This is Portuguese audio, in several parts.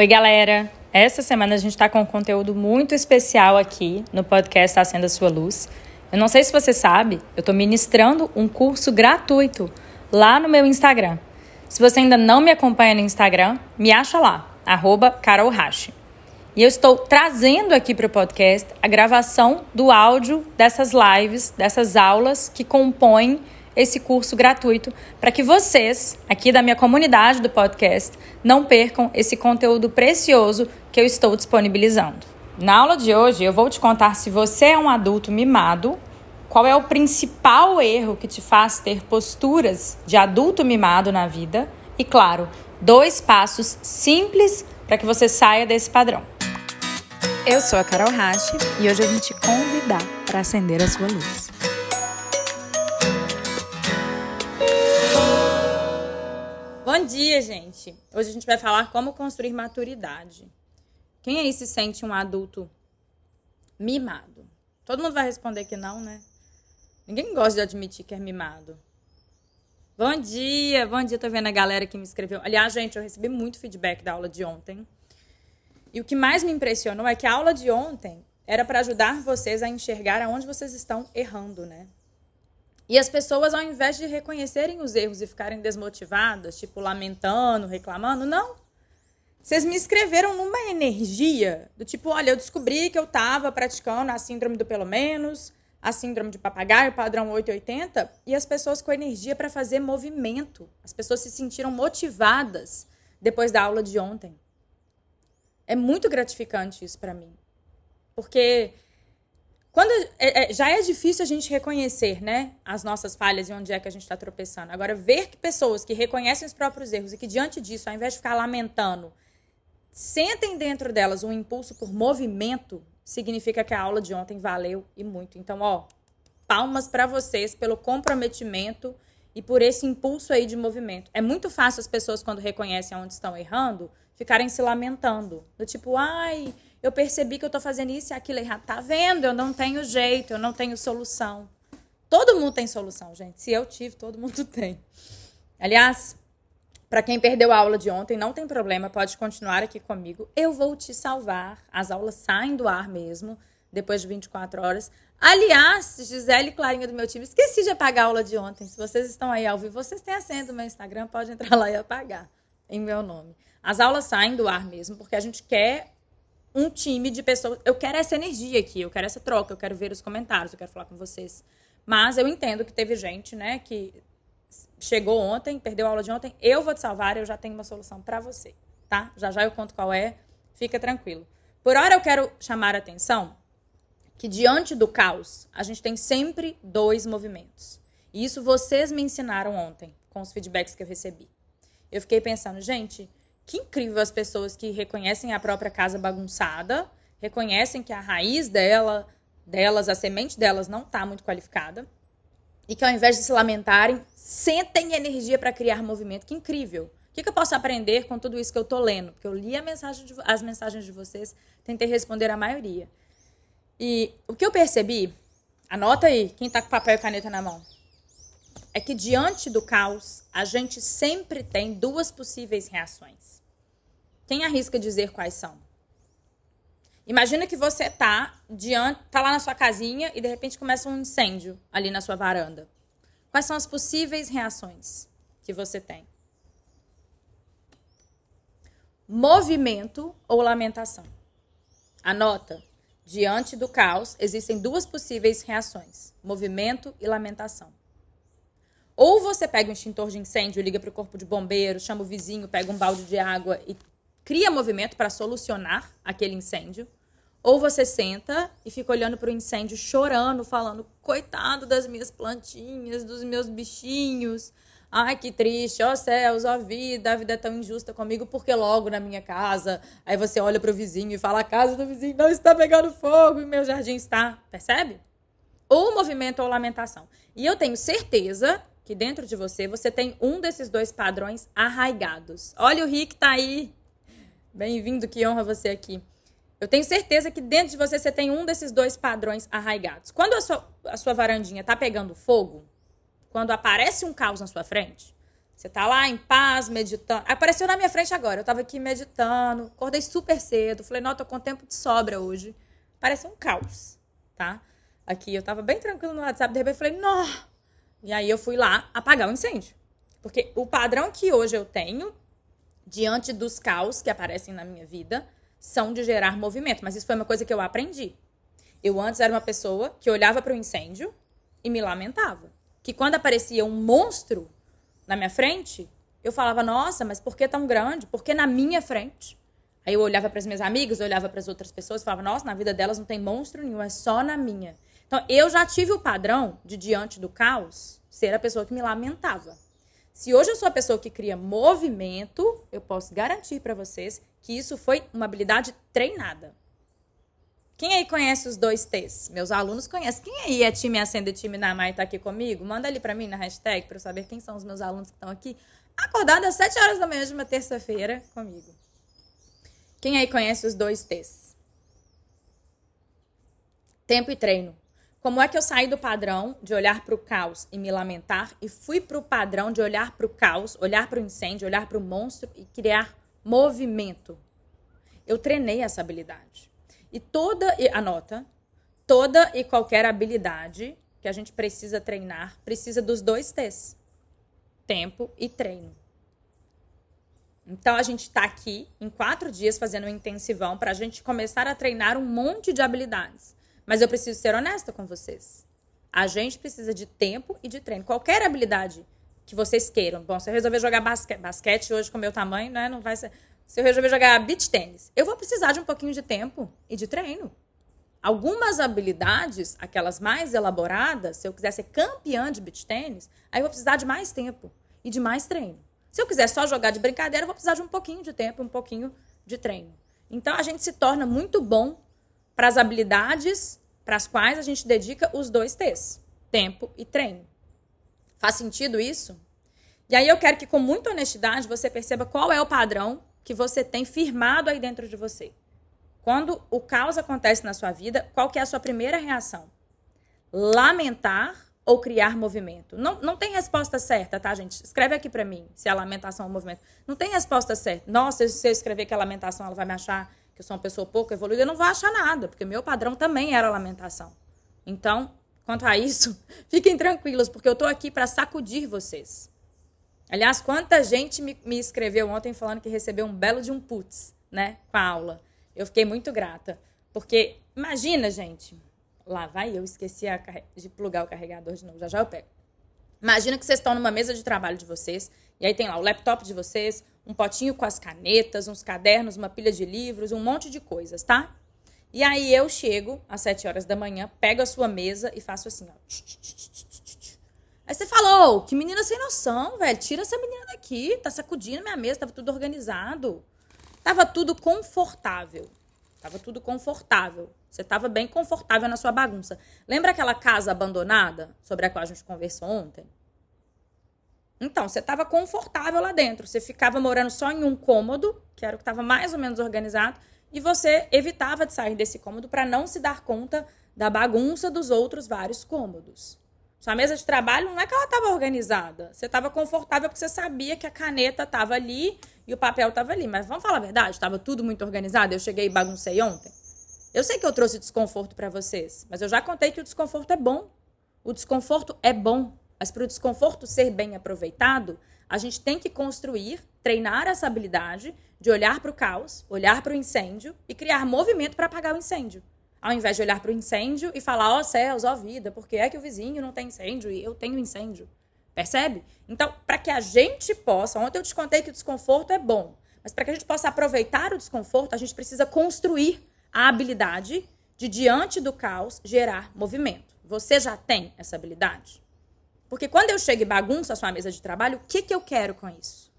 Oi, galera! Essa semana a gente está com um conteúdo muito especial aqui no podcast Acenda Sua Luz. Eu não sei se você sabe, eu estou ministrando um curso gratuito lá no meu Instagram. Se você ainda não me acompanha no Instagram, me acha lá, arroba E eu estou trazendo aqui para o podcast a gravação do áudio dessas lives, dessas aulas que compõem esse curso gratuito para que vocês, aqui da minha comunidade do podcast, não percam esse conteúdo precioso que eu estou disponibilizando. Na aula de hoje, eu vou te contar se você é um adulto mimado, qual é o principal erro que te faz ter posturas de adulto mimado na vida e, claro, dois passos simples para que você saia desse padrão. Eu sou a Carol Rache e hoje eu vim te convidar para acender a sua luz. Bom dia, gente! Hoje a gente vai falar como construir maturidade. Quem aí se sente um adulto mimado? Todo mundo vai responder que não, né? Ninguém gosta de admitir que é mimado. Bom dia, bom dia. Tô vendo a galera que me escreveu. Aliás, gente, eu recebi muito feedback da aula de ontem. E o que mais me impressionou é que a aula de ontem era para ajudar vocês a enxergar aonde vocês estão errando, né? E as pessoas, ao invés de reconhecerem os erros e ficarem desmotivadas, tipo lamentando, reclamando, não. Vocês me escreveram numa energia do tipo: olha, eu descobri que eu estava praticando a síndrome do pelo menos, a síndrome de papagaio, padrão 880, e as pessoas com energia para fazer movimento. As pessoas se sentiram motivadas depois da aula de ontem. É muito gratificante isso para mim. Porque quando é, é, já é difícil a gente reconhecer, né, as nossas falhas e onde é que a gente está tropeçando. Agora, ver que pessoas que reconhecem os próprios erros e que diante disso, ao invés de ficar lamentando, sentem dentro delas um impulso por movimento, significa que a aula de ontem valeu e muito. Então, ó, palmas para vocês pelo comprometimento e por esse impulso aí de movimento. É muito fácil as pessoas quando reconhecem onde estão errando, ficarem se lamentando, do tipo, ai, eu percebi que eu estou fazendo isso e aquilo errado. Tá vendo? Eu não tenho jeito, eu não tenho solução. Todo mundo tem solução, gente. Se eu tive, todo mundo tem. Aliás, para quem perdeu a aula de ontem, não tem problema, pode continuar aqui comigo. Eu vou te salvar. As aulas saem do ar mesmo, depois de 24 horas. Aliás, Gisele e Clarinha do meu time, esqueci de apagar a aula de ontem. Se vocês estão aí ao vivo, vocês têm a senha do meu Instagram, pode entrar lá e apagar em meu nome. As aulas saem do ar mesmo, porque a gente quer um time de pessoas. Eu quero essa energia aqui, eu quero essa troca, eu quero ver os comentários, eu quero falar com vocês. Mas eu entendo que teve gente, né, que chegou ontem, perdeu a aula de ontem. Eu vou te salvar, eu já tenho uma solução para você, tá? Já já eu conto qual é, fica tranquilo. Por hora eu quero chamar a atenção que diante do caos, a gente tem sempre dois movimentos. E isso vocês me ensinaram ontem, com os feedbacks que eu recebi. Eu fiquei pensando, gente, que incrível as pessoas que reconhecem a própria casa bagunçada, reconhecem que a raiz dela, delas, a semente delas não está muito qualificada e que ao invés de se lamentarem, sentem energia para criar movimento. Que incrível! O que, que, eu posso aprender com tudo isso que eu estou lendo? Porque eu li mensagem de, as mensagens de vocês, tentei responder a maioria. E o que eu percebi, anota aí, quem está com papel e caneta na mão, é que diante do caos, a gente sempre tem duas possíveis reações. Quem arrisca dizer quais são? Imagina que você tá diante, tá lá na sua casinha e de repente começa um incêndio ali na sua varanda. Quais são as possíveis reações que você tem? Movimento ou lamentação? Anota. Diante do caos, existem duas possíveis reações: movimento e lamentação. Ou você pega um extintor de incêndio, liga para o corpo de bombeiro, chama o vizinho, pega um balde de água e cria movimento para solucionar aquele incêndio, ou você senta e fica olhando para o incêndio, chorando, falando: coitado das minhas plantinhas, dos meus bichinhos. Ai, que triste, ó céus, ó vida, a vida é tão injusta comigo, porque logo na minha casa. Aí você olha para o vizinho e fala: a casa do vizinho não está pegando fogo e meu jardim está. Percebe? Ou movimento ou lamentação. E eu tenho certeza que dentro de você, você tem um desses dois padrões arraigados. Olha o Rick tá aí Bem-vindo, que honra você aqui. Eu tenho certeza que dentro de você você tem um desses dois padrões arraigados. Quando a sua, a sua varandinha tá pegando fogo, quando aparece um caos na sua frente, Você tá lá em paz, meditando. Apareceu na minha frente agora. Eu tava aqui meditando, acordei super cedo. Falei, não, tô com tempo de sobra hoje. Parece um caos, tá? Aqui eu tava bem tranquilo no WhatsApp, de repente falei, não. E aí eu fui lá apagar o incêndio. Porque o padrão que hoje eu tenho, diante dos caos que aparecem na minha vida, são de gerar movimento. Mas isso foi uma coisa que eu aprendi. Eu antes era uma pessoa que olhava para o incêndio e me lamentava. Que quando aparecia um monstro na minha frente, eu falava, nossa, mas por que tão grande? Por que na minha frente? Aí eu olhava para as minhas amigas, olhava para as outras pessoas falava, nossa, na vida delas não tem monstro nenhum, é só na minha. Então eu já tive o padrão de, diante do caos, ser a pessoa que me lamentava. Se hoje eu sou a pessoa que cria movimento, eu posso garantir para vocês que isso foi uma habilidade treinada. Quem aí conhece os dois T's? Meus alunos conhecem. Quem aí é time Acende e time Namai tá aqui comigo? Manda ali para mim na hashtag para eu saber quem são os meus alunos que estão aqui acordados às 7 horas da manhã de uma terça-feira comigo. Quem aí conhece os dois T's? Tempo e treino. Como é que eu saí do padrão de olhar para o caos e me lamentar e fui para o padrão de olhar para o caos, olhar para o incêndio, olhar para o monstro e criar movimento? Eu treinei essa habilidade. E toda, anota, toda e qualquer habilidade que a gente precisa treinar precisa dos dois T's: tempo e treino. Então a gente está aqui em quatro dias fazendo um intensivão para a gente começar a treinar um monte de habilidades. Mas eu preciso ser honesta com vocês. A gente precisa de tempo e de treino. Qualquer habilidade que vocês queiram. Bom, se eu resolver jogar basquete, hoje com meu tamanho, né, não vai ser. Se eu resolver jogar beach tênis, eu vou precisar de um pouquinho de tempo e de treino. Algumas habilidades, aquelas mais elaboradas, se eu quiser ser campeã de beach tênis, aí eu vou precisar de mais tempo e de mais treino. Se eu quiser só jogar de brincadeira, eu vou precisar de um pouquinho de tempo, um pouquinho de treino. Então a gente se torna muito bom para as habilidades para as quais a gente dedica os dois T's: tempo e treino. Faz sentido isso? E aí eu quero que com muita honestidade você perceba qual é o padrão que você tem firmado aí dentro de você. Quando o caos acontece na sua vida, qual que é a sua primeira reação? Lamentar ou criar movimento? Não, não tem resposta certa, tá, gente? Escreve aqui para mim se é lamentação ou movimento. Não tem resposta certa. Nossa, se eu escrever que é lamentação, ela vai me achar que sou uma pessoa pouco evoluída. Eu não vou achar nada, porque meu padrão também era lamentação. Então, quanto a isso, fiquem tranquilos, porque eu tô aqui para sacudir vocês. Aliás, quanta gente me, me escreveu ontem falando que recebeu um belo de um putz, né, com a aula. Eu fiquei muito grata. Porque, imagina, gente. Lá vai eu, esqueci a, de plugar o carregador de novo. Já já eu pego. Imagina que vocês estão numa mesa de trabalho de vocês, e aí tem lá o laptop de vocês, um potinho com as canetas, uns cadernos, uma pilha de livros, um monte de coisas, tá? E aí eu chego às 7 horas da manhã, pego a sua mesa e faço assim, ó. Aí você falou, que menina sem noção, velho. Tira essa menina daqui. Tá sacudindo minha mesa, tava tudo organizado. Tava tudo confortável. Tava tudo confortável. Você tava bem confortável na sua bagunça. Lembra aquela casa abandonada sobre a qual a gente conversou ontem? Então, você tava confortável lá dentro. Você ficava morando só em um cômodo, que era o que estava mais ou menos organizado, e você evitava de sair desse cômodo para não se dar conta da bagunça dos outros vários cômodos. Sua mesa de trabalho não é que ela estava organizada. Você estava confortável porque você sabia que a caneta estava ali e o papel estava ali. Mas vamos falar a verdade, estava tudo muito organizado. Eu cheguei e baguncei ontem. Eu sei que eu trouxe desconforto para vocês, mas eu já contei que o desconforto é bom. O desconforto é bom, mas para o desconforto ser bem aproveitado, a gente tem que construir, treinar essa habilidade de olhar para o caos, olhar para o incêndio e criar movimento para apagar o incêndio ao invés de olhar para o incêndio e falar, ó oh, céus, ó oh, vida, porque é que o vizinho não tem incêndio e eu tenho incêndio? Percebe? Então, para que a gente possa, ontem eu te contei que o desconforto é bom, mas para que a gente possa aproveitar o desconforto, a gente precisa construir a habilidade de, diante do caos, gerar movimento. Você já tem essa habilidade? Porque quando eu chego e bagunço a sua mesa de trabalho, o que, que eu quero com isso?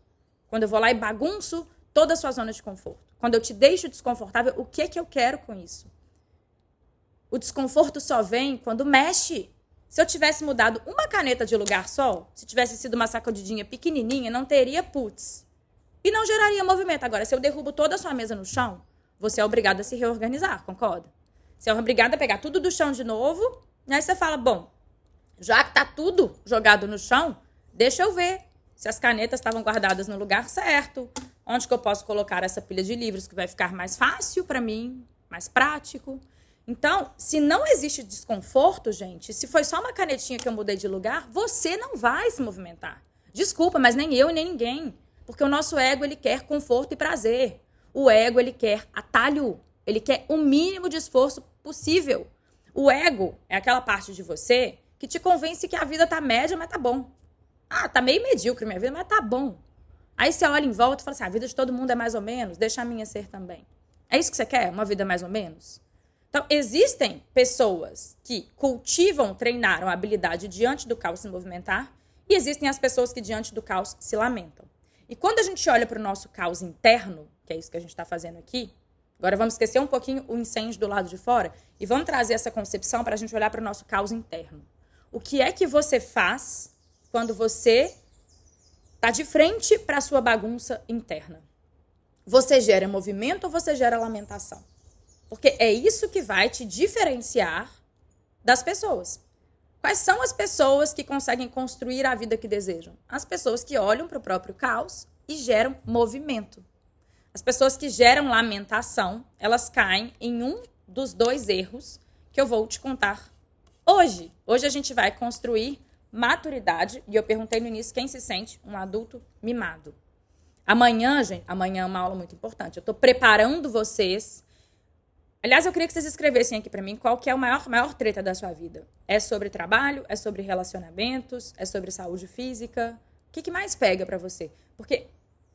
Quando eu vou lá e bagunço toda a sua zona de conforto. Quando eu te deixo desconfortável, o que, que eu quero com isso? O desconforto só vem quando mexe. Se eu tivesse mudado uma caneta de lugar só, se tivesse sido uma sacudidinha pequenininha, não teria putz. E não geraria movimento. Agora, se eu derrubo toda a sua mesa no chão, você é obrigado a se reorganizar, concorda? Você é obrigado a pegar tudo do chão de novo, e aí você fala, bom, já que tá tudo jogado no chão, deixa eu ver se as canetas estavam guardadas no lugar certo, onde que eu posso colocar essa pilha de livros que vai ficar mais fácil para mim, mais prático. Então, se não existe desconforto, gente, se foi só uma canetinha que eu mudei de lugar, você não vai se movimentar. Desculpa, mas nem eu nem ninguém, porque o nosso ego ele quer conforto e prazer. O ego ele quer atalho, ele quer o mínimo de esforço possível. O ego é aquela parte de você que te convence que a vida tá média, mas tá bom. Ah, tá meio medíocre minha vida, mas tá bom. Aí você olha em volta e fala assim: ah, a vida de todo mundo é mais ou menos, deixa a minha ser também. É isso que você quer? Uma vida mais ou menos? Então, existem pessoas que cultivam, treinaram a habilidade diante do caos se movimentar, e existem as pessoas que diante do caos se lamentam. E quando a gente olha para o nosso caos interno, que é isso que a gente está fazendo aqui, agora vamos esquecer um pouquinho o incêndio do lado de fora e vamos trazer essa concepção para a gente olhar para o nosso caos interno. O que é que você faz quando você está de frente para a sua bagunça interna? Você gera movimento ou você gera lamentação? Porque é isso que vai te diferenciar das pessoas. Quais são as pessoas que conseguem construir a vida que desejam? As pessoas que olham para o próprio caos e geram movimento. As pessoas que geram lamentação, elas caem em um dos dois erros que eu vou te contar hoje. Hoje a gente vai construir maturidade e eu perguntei no início quem se sente um adulto mimado. Amanhã, gente, amanhã é uma aula muito importante. Eu estou preparando vocês Aliás, eu queria que vocês escrevessem aqui para mim qual que é o maior, maior treta da sua vida. É sobre trabalho? É sobre relacionamentos? É sobre saúde física? O que, que mais pega para você? Porque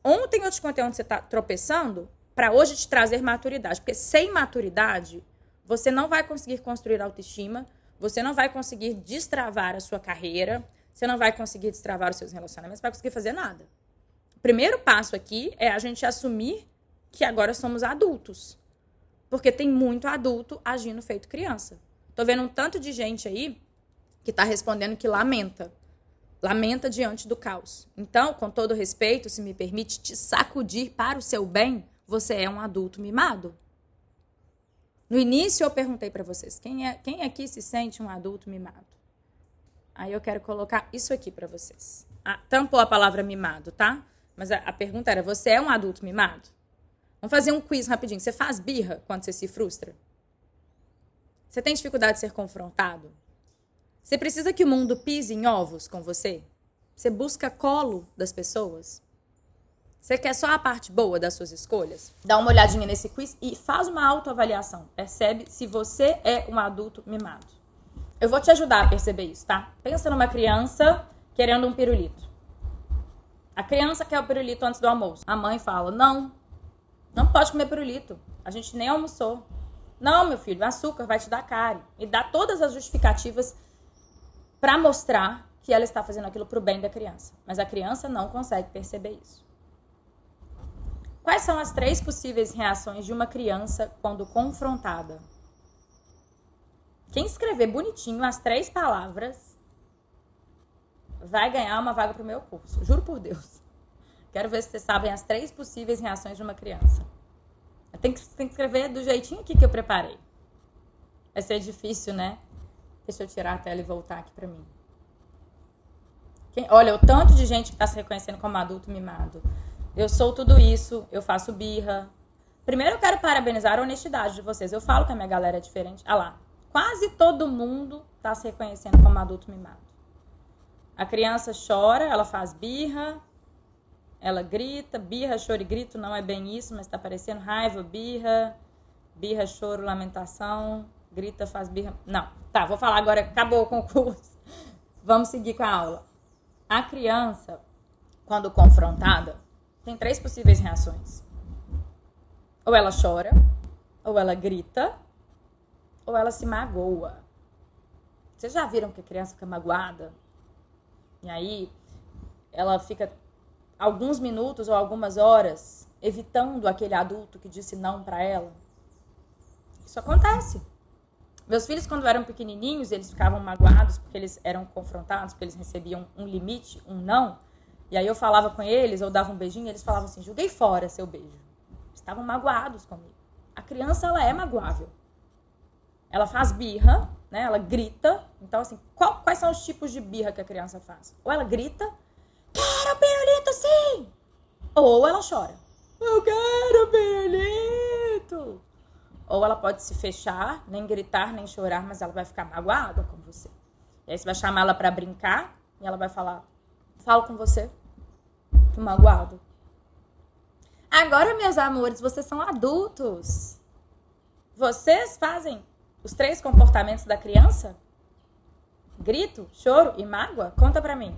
ontem eu te contei onde você está tropeçando para hoje te trazer maturidade. Porque sem maturidade, você não vai conseguir construir autoestima, você não vai conseguir destravar a sua carreira, você não vai conseguir destravar os seus relacionamentos, não vai conseguir fazer nada. O primeiro passo aqui é a gente assumir que agora somos adultos. Porque tem muito adulto agindo feito criança. Tô vendo um tanto de gente aí que tá respondendo que lamenta. Lamenta diante do caos. Então, com todo respeito, se me permite te sacudir para o seu bem, você é um adulto mimado. No início eu perguntei para vocês, quem é quem aqui se sente um adulto mimado? Aí eu quero colocar isso aqui para vocês. Ah, tampou a palavra mimado, tá? Mas a, a pergunta era: você é um adulto mimado? Vamos fazer um quiz rapidinho. Você faz birra quando você se frustra? Você tem dificuldade de ser confrontado? Você precisa que o mundo pise em ovos com você? Você busca colo das pessoas? Você quer só a parte boa das suas escolhas? Dá uma olhadinha nesse quiz e faz uma autoavaliação. Percebe se você é um adulto mimado. Eu vou te ajudar a perceber isso, tá? Pensa numa criança querendo um pirulito. A criança quer o pirulito antes do almoço. A mãe fala: Não, não pode comer pirulito. A gente nem almoçou. Não, meu filho, açúcar vai te dar cárie. E dá todas as justificativas para mostrar que ela está fazendo aquilo para o bem da criança. Mas a criança não consegue perceber isso. Quais são as três possíveis reações de uma criança quando confrontada? Quem escrever bonitinho as três palavras vai ganhar uma vaga para o meu curso. Juro por Deus. Quero ver se vocês sabem as três possíveis reações de uma criança. Tem que, que escrever do jeitinho aqui que eu preparei. Vai ser difícil, né? Deixa eu tirar a tela e voltar aqui para mim. Quem, olha, o tanto de gente que está se reconhecendo como adulto mimado. Eu sou tudo isso, eu faço birra. Primeiro eu quero parabenizar a honestidade de vocês. Eu falo que a minha galera é diferente. Ah lá, quase todo mundo está se reconhecendo como adulto mimado. A criança chora, ela faz birra, ela grita, birra, choro e grito, não é bem isso, mas está parecendo raiva, birra, birra, choro, lamentação, grita, faz birra. Não, tá, vou falar agora, acabou o concurso. Vamos seguir com a aula. A criança, quando confrontada, tem três possíveis reações. Ou ela chora, ou ela grita, ou ela se magoa. Vocês já viram que a criança fica magoada? E aí ela fica alguns minutos ou algumas horas evitando aquele adulto que disse não para ela. Isso acontece. Meus filhos, quando eram pequenininhos, eles ficavam magoados porque eles eram confrontados, porque eles recebiam um limite, um não. E aí eu falava com eles, ou dava um beijinho, e eles falavam assim: joguei fora seu beijo. Estavam magoados comigo. A criança, ela é magoável. Ela faz birra, né? Ela grita. Então, assim, qual, quais são os tipos de birra que a criança faz? Ou ela grita, quero Ou ela chora. Eu quero pirulito. Ou ela pode se fechar, nem gritar, nem chorar, mas ela vai ficar magoada com você. E aí você vai chamar ela para brincar e ela vai falar: Falo com você. Tô magoado. Agora, meus amores, vocês são adultos. Vocês fazem os três comportamentos da criança? Grito, choro e mágoa? Conta pra mim.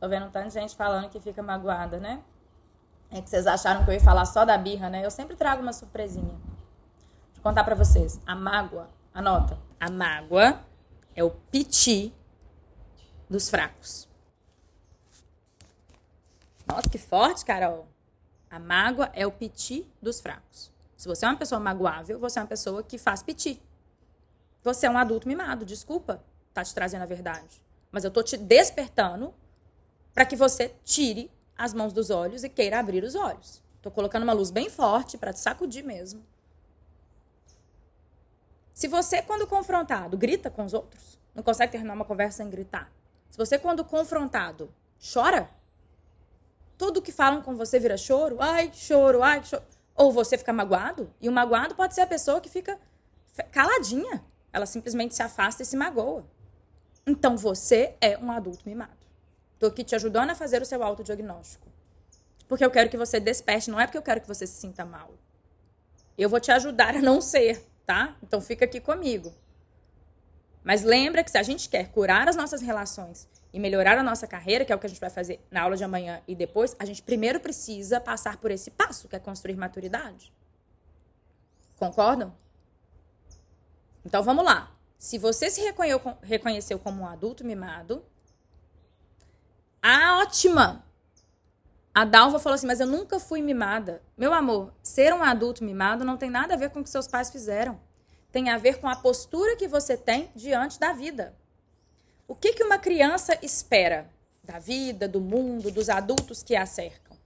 Tô vendo um tanto de gente falando que fica magoada, né? É que vocês acharam que eu ia falar só da birra, né? Eu sempre trago uma surpresinha. Vou contar para vocês. A mágoa, anota. A mágoa é o piti dos fracos. Nossa, que forte, Carol. A mágoa é o piti dos fracos. Se você é uma pessoa magoável, você é uma pessoa que faz piti. Você é um adulto mimado, desculpa, tá te trazendo a verdade. Mas eu tô te despertando para que você tire as mãos dos olhos e queira abrir os olhos. Tô colocando uma luz bem forte para te sacudir mesmo. Se você, quando confrontado, grita com os outros, não consegue terminar uma conversa sem gritar. Se você, quando confrontado, chora, tudo que falam com você vira choro, ai, choro, ai, choro. Ou você fica magoado, e o magoado pode ser a pessoa que fica caladinha. Ela simplesmente se afasta e se magoa. Então você é um adulto mimado. Tô aqui te ajudando a fazer o seu autodiagnóstico. Porque eu quero que você desperte, não é porque eu quero que você se sinta mal. Eu vou te ajudar a não ser, tá? Então fica aqui comigo. Mas lembra que se a gente quer curar as nossas relações e melhorar a nossa carreira, que é o que a gente vai fazer na aula de amanhã e depois, a gente primeiro precisa passar por esse passo, que é construir maturidade. Concordam? Então vamos lá. Se você se reconheceu como um adulto mimado, ah, ótima! A Dalva falou assim: Mas eu nunca fui mimada. Meu amor, ser um adulto mimado não tem nada a ver com o que seus pais fizeram. Tem a ver com a postura que você tem diante da vida. O que, que uma criança espera da vida, do mundo, dos adultos que a cercam?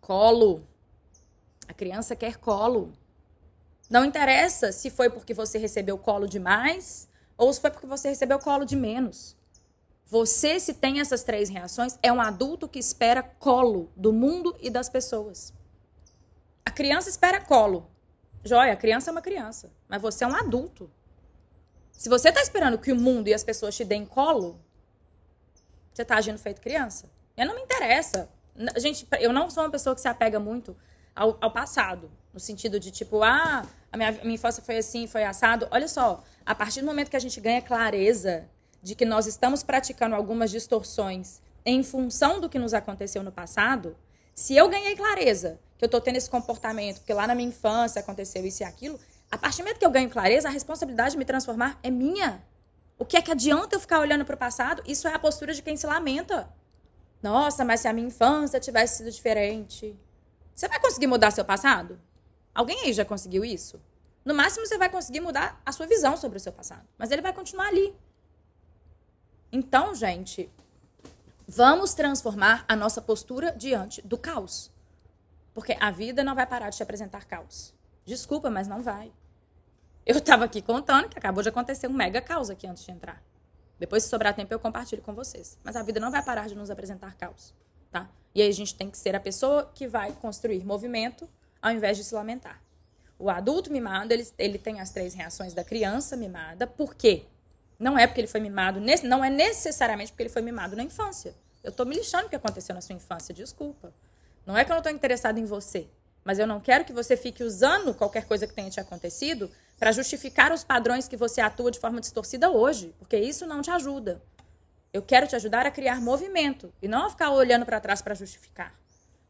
Colo. A criança quer colo. Não interessa se foi porque você recebeu colo demais ou se foi porque você recebeu colo de menos. Você, se tem essas três reações, é um adulto que espera colo do mundo e das pessoas. A criança espera colo. Joia, criança é uma criança, mas você é um adulto. Se você está esperando que o mundo e as pessoas te deem colo, você está agindo feito criança. Eu não me interessa. Gente, eu não sou uma pessoa que se apega muito ao, ao passado. No sentido de, tipo, ah, a minha, minha infância foi assim, foi assado. Olha só, a partir do momento que a gente ganha clareza de que nós estamos praticando algumas distorções em função do que nos aconteceu no passado, se eu ganhei clareza que eu estou tendo esse comportamento, porque lá na minha infância aconteceu isso e aquilo, a partir do momento que eu ganho clareza, a responsabilidade de me transformar é minha. O que é que adianta eu ficar olhando para o passado? Isso é a postura de quem se lamenta. Nossa, mas se a minha infância tivesse sido diferente. Você vai conseguir mudar seu passado? Alguém aí já conseguiu isso? No máximo, você vai conseguir mudar a sua visão sobre o seu passado. Mas ele vai continuar ali. Então, gente, vamos transformar a nossa postura diante do caos. Porque a vida não vai parar de te apresentar caos. Desculpa, mas não vai. Eu estava aqui contando que acabou de acontecer um mega caos aqui antes de entrar. Depois, se sobrar tempo, eu compartilho com vocês. Mas a vida não vai parar de nos apresentar caos, tá? E aí a gente tem que ser a pessoa que vai construir movimento ao invés de se lamentar. O adulto mimado, ele, ele tem as três reações da criança mimada. Por quê? Não é porque ele foi mimado, não é necessariamente porque ele foi mimado na infância. Eu tô me lixando o que aconteceu na sua infância, desculpa. Não é que eu não tô interessada em você, mas eu não quero que você fique usando qualquer coisa que tenha te acontecido para justificar os padrões que você atua de forma distorcida hoje, porque isso não te ajuda. Eu quero te ajudar a criar movimento e não a ficar olhando para trás para justificar.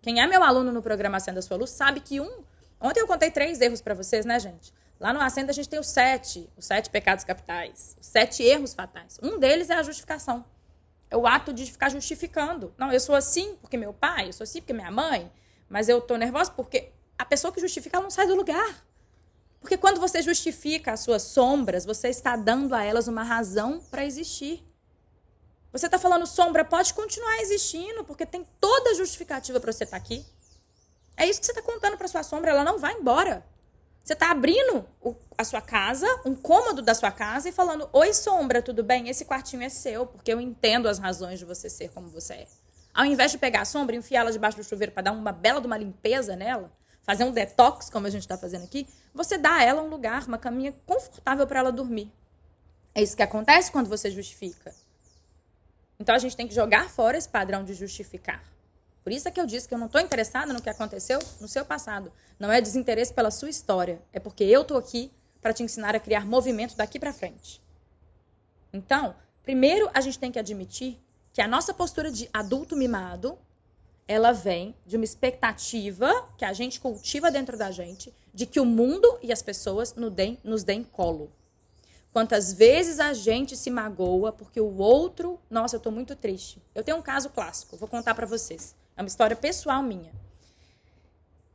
Quem é meu aluno no programa Acenda Sua Luz sabe que um. Ontem eu contei três erros para vocês, né, gente? Lá no Acenda a gente tem os sete, os sete pecados capitais, os sete erros fatais. Um deles é a justificação. É o ato de ficar justificando. Não, eu sou assim porque meu pai, eu sou assim porque minha mãe, mas eu tô nervosa porque a pessoa que justifica ela não sai do lugar. Porque quando você justifica as suas sombras, você está dando a elas uma razão para existir. Você está falando, sombra, pode continuar existindo, porque tem toda a justificativa para você estar tá aqui. É isso que você está contando para sua sombra, ela não vai embora. Você está abrindo o, a sua casa, um cômodo da sua casa e falando: Oi, sombra, tudo bem? Esse quartinho é seu, porque eu entendo as razões de você ser como você é. Ao invés de pegar a sombra e enfiá-la debaixo do chuveiro para dar uma bela de uma limpeza nela, fazer um detox, como a gente está fazendo aqui, você dá a ela um lugar, uma caminha confortável para ela dormir. É isso que acontece quando você justifica. Então a gente tem que jogar fora esse padrão de justificar. Por isso é que eu disse que eu não estou interessada no que aconteceu no seu passado. Não é desinteresse pela sua história. É porque eu estou aqui para te ensinar a criar movimento daqui para frente. Então, primeiro a gente tem que admitir que a nossa postura de adulto mimado, ela vem de uma expectativa que a gente cultiva dentro da gente de que o mundo e as pessoas nos deem, nos deem colo. Quantas vezes a gente se magoa porque o outro, nossa, eu estou muito triste. Eu tenho um caso clássico, vou contar para vocês. Uma história pessoal minha.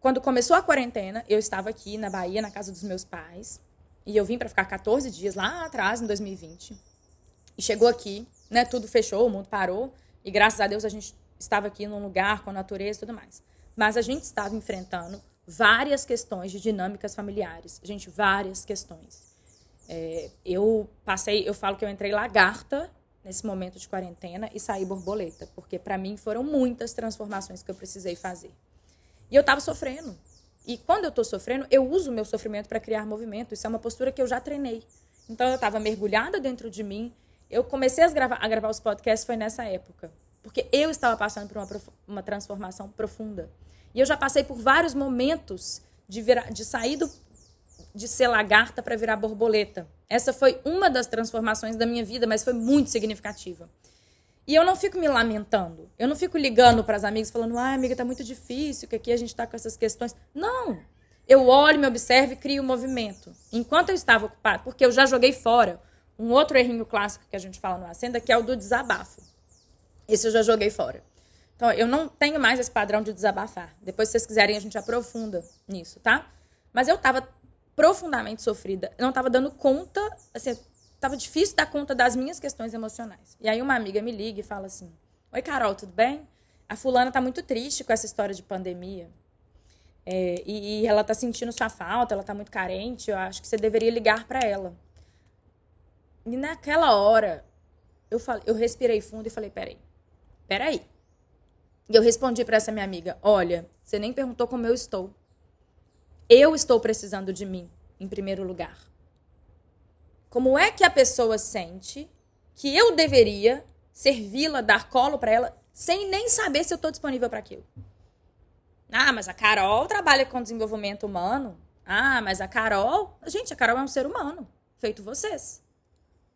Quando começou a quarentena, eu estava aqui na Bahia, na casa dos meus pais, e eu vim para ficar 14 dias lá atrás, em 2020. E chegou aqui, né, tudo fechou, o mundo parou, e graças a Deus a gente estava aqui num lugar com a natureza e tudo mais. Mas a gente estava enfrentando várias questões de dinâmicas familiares. Gente, várias questões. É, eu passei, eu falo que eu entrei lagarta nesse momento de quarentena e sair borboleta, porque para mim foram muitas transformações que eu precisei fazer. E eu estava sofrendo. E quando eu estou sofrendo, eu uso o meu sofrimento para criar movimento. Isso é uma postura que eu já treinei. Então eu estava mergulhada dentro de mim. Eu comecei a gravar, a gravar os podcasts foi nessa época, porque eu estava passando por uma, uma transformação profunda. E eu já passei por vários momentos de, de sair do, de ser lagarta para virar borboleta. Essa foi uma das transformações da minha vida, mas foi muito significativa. E eu não fico me lamentando. Eu não fico ligando para as amigas falando, ah, amiga, tá muito difícil, que aqui a gente está com essas questões. Não. Eu olho, me observo e crio um movimento. Enquanto eu estava ocupada, porque eu já joguei fora um outro errinho clássico que a gente fala no Acenda, que é o do desabafo. Esse eu já joguei fora. Então, eu não tenho mais esse padrão de desabafar. Depois, se vocês quiserem, a gente aprofunda nisso, tá? Mas eu estava profundamente sofrida. Eu não estava dando conta, assim, estava difícil dar conta das minhas questões emocionais. E aí uma amiga me liga e fala assim: Oi, Carol, tudo bem? A fulana tá muito triste com essa história de pandemia. É, e, e, ela tá sentindo sua falta, ela tá muito carente. Eu acho que você deveria ligar para ela. E naquela hora, eu, falei, eu respirei fundo e falei: Peraí, peraí. E eu respondi para essa minha amiga: Olha, você nem perguntou como eu estou. Eu estou precisando de mim, em primeiro lugar. Como é que a pessoa sente que eu deveria servi-la, dar colo para ela, sem nem saber se eu estou disponível para aquilo? Ah, mas a Carol trabalha com desenvolvimento humano. Ah, mas a Carol. Gente, a Carol é um ser humano, feito vocês.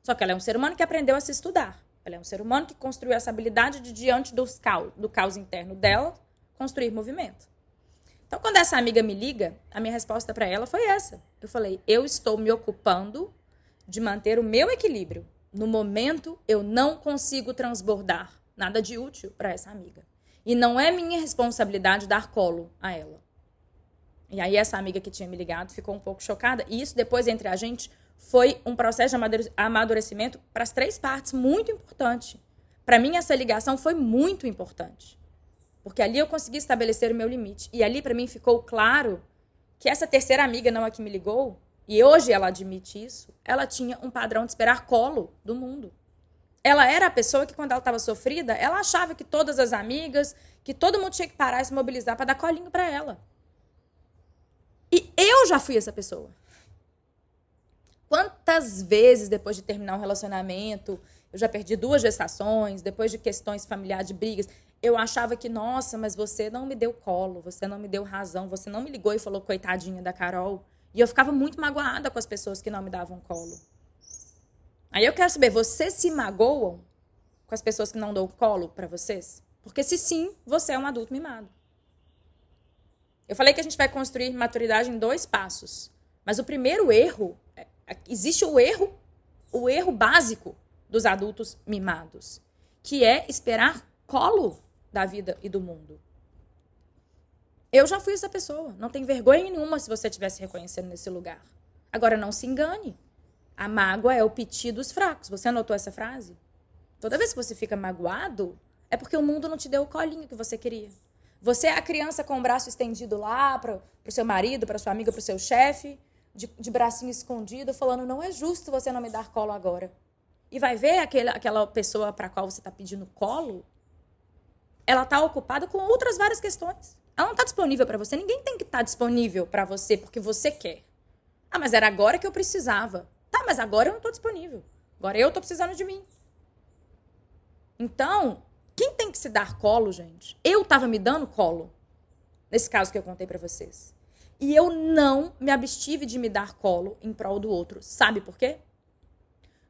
Só que ela é um ser humano que aprendeu a se estudar. Ela é um ser humano que construiu essa habilidade de, diante dos caos, do caos interno dela, construir movimento. Então, quando essa amiga me liga, a minha resposta para ela foi essa. Eu falei: eu estou me ocupando de manter o meu equilíbrio. No momento, eu não consigo transbordar nada de útil para essa amiga. E não é minha responsabilidade dar colo a ela. E aí, essa amiga que tinha me ligado ficou um pouco chocada. E isso, depois, entre a gente, foi um processo de amadurecimento para as três partes muito importante. Para mim, essa ligação foi muito importante. Porque ali eu consegui estabelecer o meu limite. E ali para mim ficou claro que essa terceira amiga, não a que me ligou, e hoje ela admite isso, ela tinha um padrão de esperar colo do mundo. Ela era a pessoa que, quando ela estava sofrida, ela achava que todas as amigas, que todo mundo tinha que parar e se mobilizar para dar colinho para ela. E eu já fui essa pessoa. Quantas vezes, depois de terminar um relacionamento, eu já perdi duas gestações, depois de questões familiares, de brigas, eu achava que, nossa, mas você não me deu colo, você não me deu razão, você não me ligou e falou, coitadinha da Carol. E eu ficava muito magoada com as pessoas que não me davam colo. Aí eu quero saber, vocês se magoam com as pessoas que não dão colo para vocês? Porque se sim, você é um adulto mimado. Eu falei que a gente vai construir maturidade em dois passos. Mas o primeiro erro, é, é, existe o erro, o erro básico dos adultos mimados, que é esperar colo da vida e do mundo. Eu já fui essa pessoa. Não tem vergonha nenhuma se você estivesse reconhecendo nesse lugar. Agora, não se engane. A mágoa é o piti dos fracos. Você anotou essa frase? Toda vez que você fica magoado, é porque o mundo não te deu o colinho que você queria. Você é a criança com o braço estendido lá para o seu marido, para sua amiga, para o seu chefe, de, de bracinho escondido, falando: não é justo você não me dar colo agora. E vai ver aquele, aquela pessoa para qual você está pedindo colo, ela está ocupada com outras várias questões. Ela não está disponível para você. Ninguém tem que estar tá disponível para você porque você quer. Ah, mas era agora que eu precisava. Tá, mas agora eu não estou disponível. Agora eu estou precisando de mim. Então, quem tem que se dar colo, gente? Eu estava me dando colo. Nesse caso que eu contei para vocês. E eu não me abstive de me dar colo em prol do outro. Sabe por quê?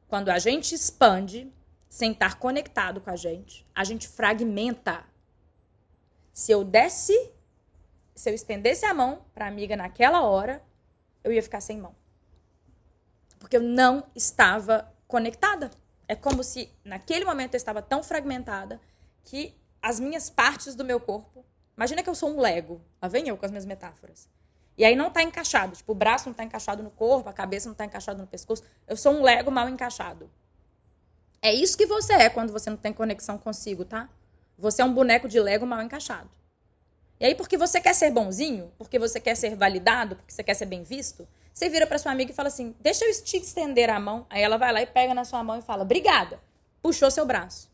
Quando a gente expande sem estar conectado com a gente, a gente fragmenta. Se eu desse, se eu estendesse a mão para a amiga naquela hora, eu ia ficar sem mão. Porque eu não estava conectada. É como se naquele momento eu estava tão fragmentada que as minhas partes do meu corpo. Imagina que eu sou um Lego. Lá vem eu com as minhas metáforas. E aí não está encaixado. Tipo, o braço não está encaixado no corpo, a cabeça não está encaixada no pescoço. Eu sou um Lego mal encaixado. É isso que você é quando você não tem conexão consigo, tá? Você é um boneco de Lego mal encaixado. E aí, porque você quer ser bonzinho, porque você quer ser validado, porque você quer ser bem visto, você vira para sua amiga e fala assim: deixa eu te estender a mão. Aí ela vai lá e pega na sua mão e fala: obrigada. Puxou seu braço.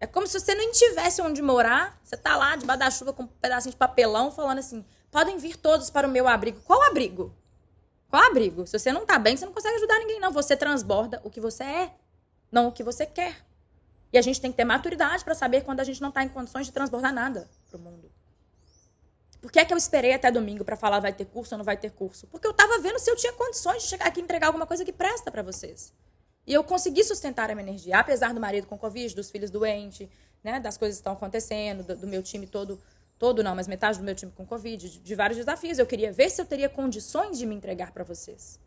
É como se você não tivesse onde morar, você tá lá debaixo da chuva com um pedacinho de papelão falando assim: podem vir todos para o meu abrigo. Qual abrigo? Qual abrigo? Se você não tá bem, você não consegue ajudar ninguém, não. Você transborda o que você é, não o que você quer. E a gente tem que ter maturidade para saber quando a gente não tá em condições de transbordar nada pro mundo. Por que é que eu esperei até domingo para falar vai ter curso ou não vai ter curso? Porque eu tava vendo se eu tinha condições de chegar aqui e entregar alguma coisa que presta para vocês. E eu consegui sustentar a minha energia, apesar do marido com Covid, dos filhos doentes, né, das coisas que estão acontecendo, do, do meu time todo todo não, mas metade do meu time com Covid, de, de vários desafios. Eu queria ver se eu teria condições de me entregar para vocês.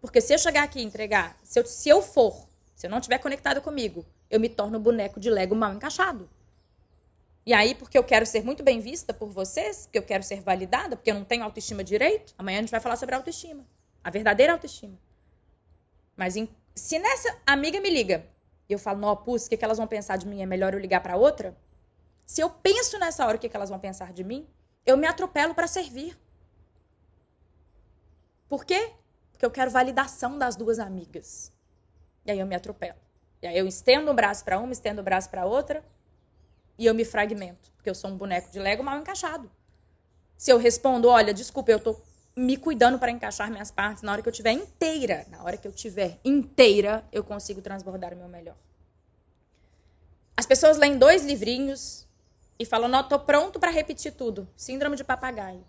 Porque se eu chegar aqui e entregar, se eu, se eu for, se eu não estiver conectado comigo, eu me torno boneco de Lego mal encaixado. E aí, porque eu quero ser muito bem vista por vocês, porque eu quero ser validada, porque eu não tenho autoestima direito, amanhã a gente vai falar sobre autoestima. A verdadeira autoestima. Mas em, se nessa amiga me liga e eu falo, não, pus, o que, que elas vão pensar de mim? É melhor eu ligar para outra? Se eu penso nessa hora o que, que elas vão pensar de mim, eu me atropelo para servir. Por quê? Porque eu quero validação das duas amigas. E aí eu me atropelo. E aí eu estendo o braço para uma, estendo o braço para outra, e eu me fragmento, porque eu sou um boneco de Lego mal encaixado. Se eu respondo, olha, desculpa, eu tô me cuidando para encaixar minhas partes, na hora que eu tiver inteira, na hora que eu tiver inteira, eu consigo transbordar o meu melhor. As pessoas leem dois livrinhos e falam: Não, tô pronto para repetir tudo. Síndrome de papagaio.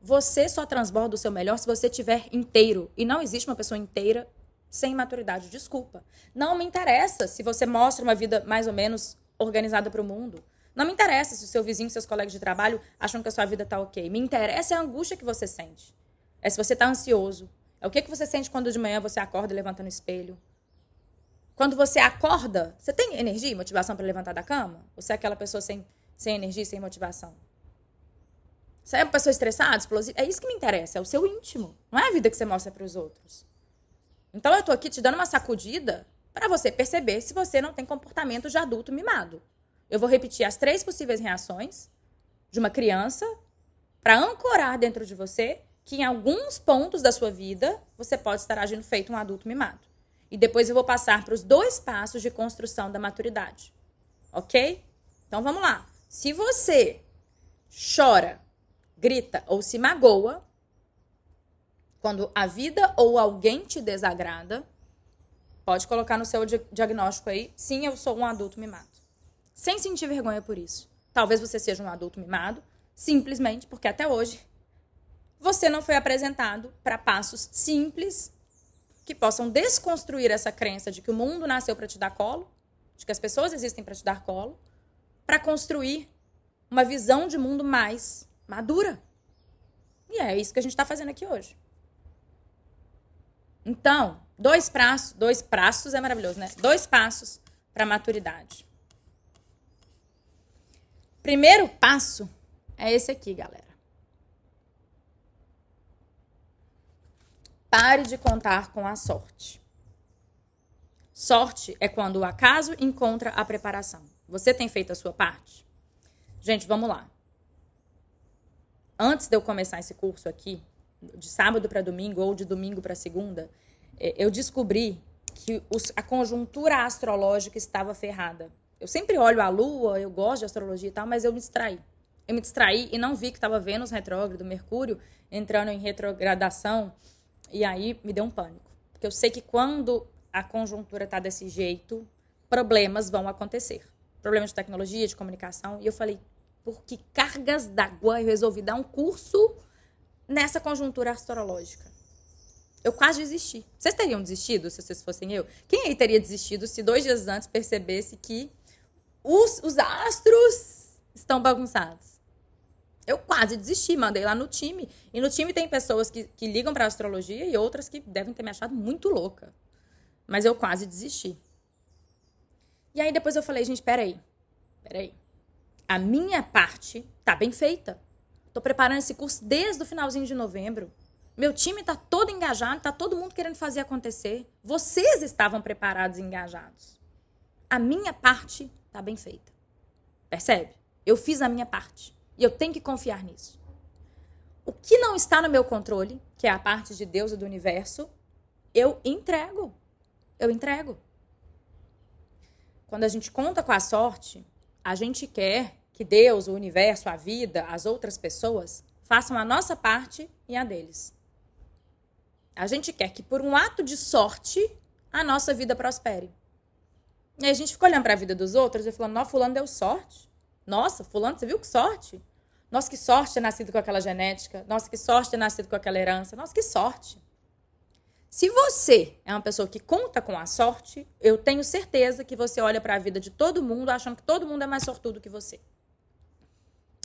Você só transborda o seu melhor se você tiver inteiro. E não existe uma pessoa inteira sem maturidade. Desculpa. Não me interessa se você mostra uma vida mais ou menos organizada para o mundo. Não me interessa se o seu vizinho, seus colegas de trabalho acham que a sua vida tá ok. Me interessa a angústia que você sente. É se você tá ansioso. É o que, que você sente quando de manhã você acorda e levanta no espelho. Quando você acorda, você tem energia e motivação para levantar da cama? Ou você é aquela pessoa sem, sem energia e sem motivação? Você é uma pessoa estressada, explosiva? É isso que me interessa, é o seu íntimo. Não é a vida que você mostra para os outros. Então eu tô aqui te dando uma sacudida para você perceber se você não tem comportamento de adulto mimado. Eu vou repetir as três possíveis reações de uma criança para ancorar dentro de você que em alguns pontos da sua vida você pode estar agindo feito um adulto mimado. E depois eu vou passar para os dois passos de construção da maturidade. Ok? Então vamos lá. Se você chora, grita ou se magoa, quando a vida ou alguém te desagrada, pode colocar no seu diagnóstico aí: sim, eu sou um adulto mimado. Sem sentir vergonha por isso. Talvez você seja um adulto mimado, simplesmente porque até hoje você não foi apresentado para passos simples que possam desconstruir essa crença de que o mundo nasceu para te dar colo, de que as pessoas existem para te dar colo, para construir uma visão de mundo mais madura. E é isso que a gente está fazendo aqui hoje. Então, dois passos, dois passos é maravilhoso, né? Dois passos para maturidade. Primeiro passo é esse aqui, galera. Pare de contar com a sorte. Sorte é quando o acaso encontra a preparação. Você tem feito a sua parte? Gente, vamos lá. Antes de eu começar esse curso aqui, de sábado para domingo ou de domingo para segunda, é, eu descobri que a conjuntura astrológica estava ferrada. Eu sempre olho a lua, eu gosto de astrologia e tal, mas eu me distraí. Eu me distraí e não vi que estava Vênus retrógrado, Mercúrio entrando em retrogradação, e aí me deu um pânico. Porque eu sei que quando a conjuntura está desse jeito, problemas vão acontecer. Problemas de tecnologia, de comunicação. E eu falei, por que cargas d'água eu resolvi dar um curso nessa conjuntura astrológica? Eu quase desisti. Vocês teriam desistido se vocês fossem eu? Quem aí teria desistido se dois dias antes percebesse que os, os astros estão bagunçados? Eu quase desisti, mandei lá no time. E no time tem pessoas que, que ligam para astrologia e outras que devem ter me achado muito louca. Mas eu quase desisti. E aí depois eu falei, gente, peraí. Peraí. A minha parte tá bem feita. Tô preparando esse curso desde o finalzinho de novembro. Meu time tá todo engajado, tá todo mundo querendo fazer acontecer. Vocês estavam preparados e engajados. A minha parte tá bem feita. Percebe? Eu fiz a minha parte. E eu tenho que confiar nisso. O que não está no meu controle, que é a parte de Deus e do universo, eu entrego. Eu entrego. Quando a gente conta com a sorte, a gente quer que Deus, o universo, a vida, as outras pessoas façam a nossa parte e a deles. A gente quer que por um ato de sorte a nossa vida prospere. E aí a gente fica olhando para a vida dos outros e falando: "Nossa, fulano deu sorte. Nossa, fulano, você viu que sorte? Nossa, que sorte ter nascido com aquela genética. Nossa, que sorte ter nascido com aquela herança. Nossa, que sorte." Se você é uma pessoa que conta com a sorte, eu tenho certeza que você olha para a vida de todo mundo achando que todo mundo é mais sortudo que você.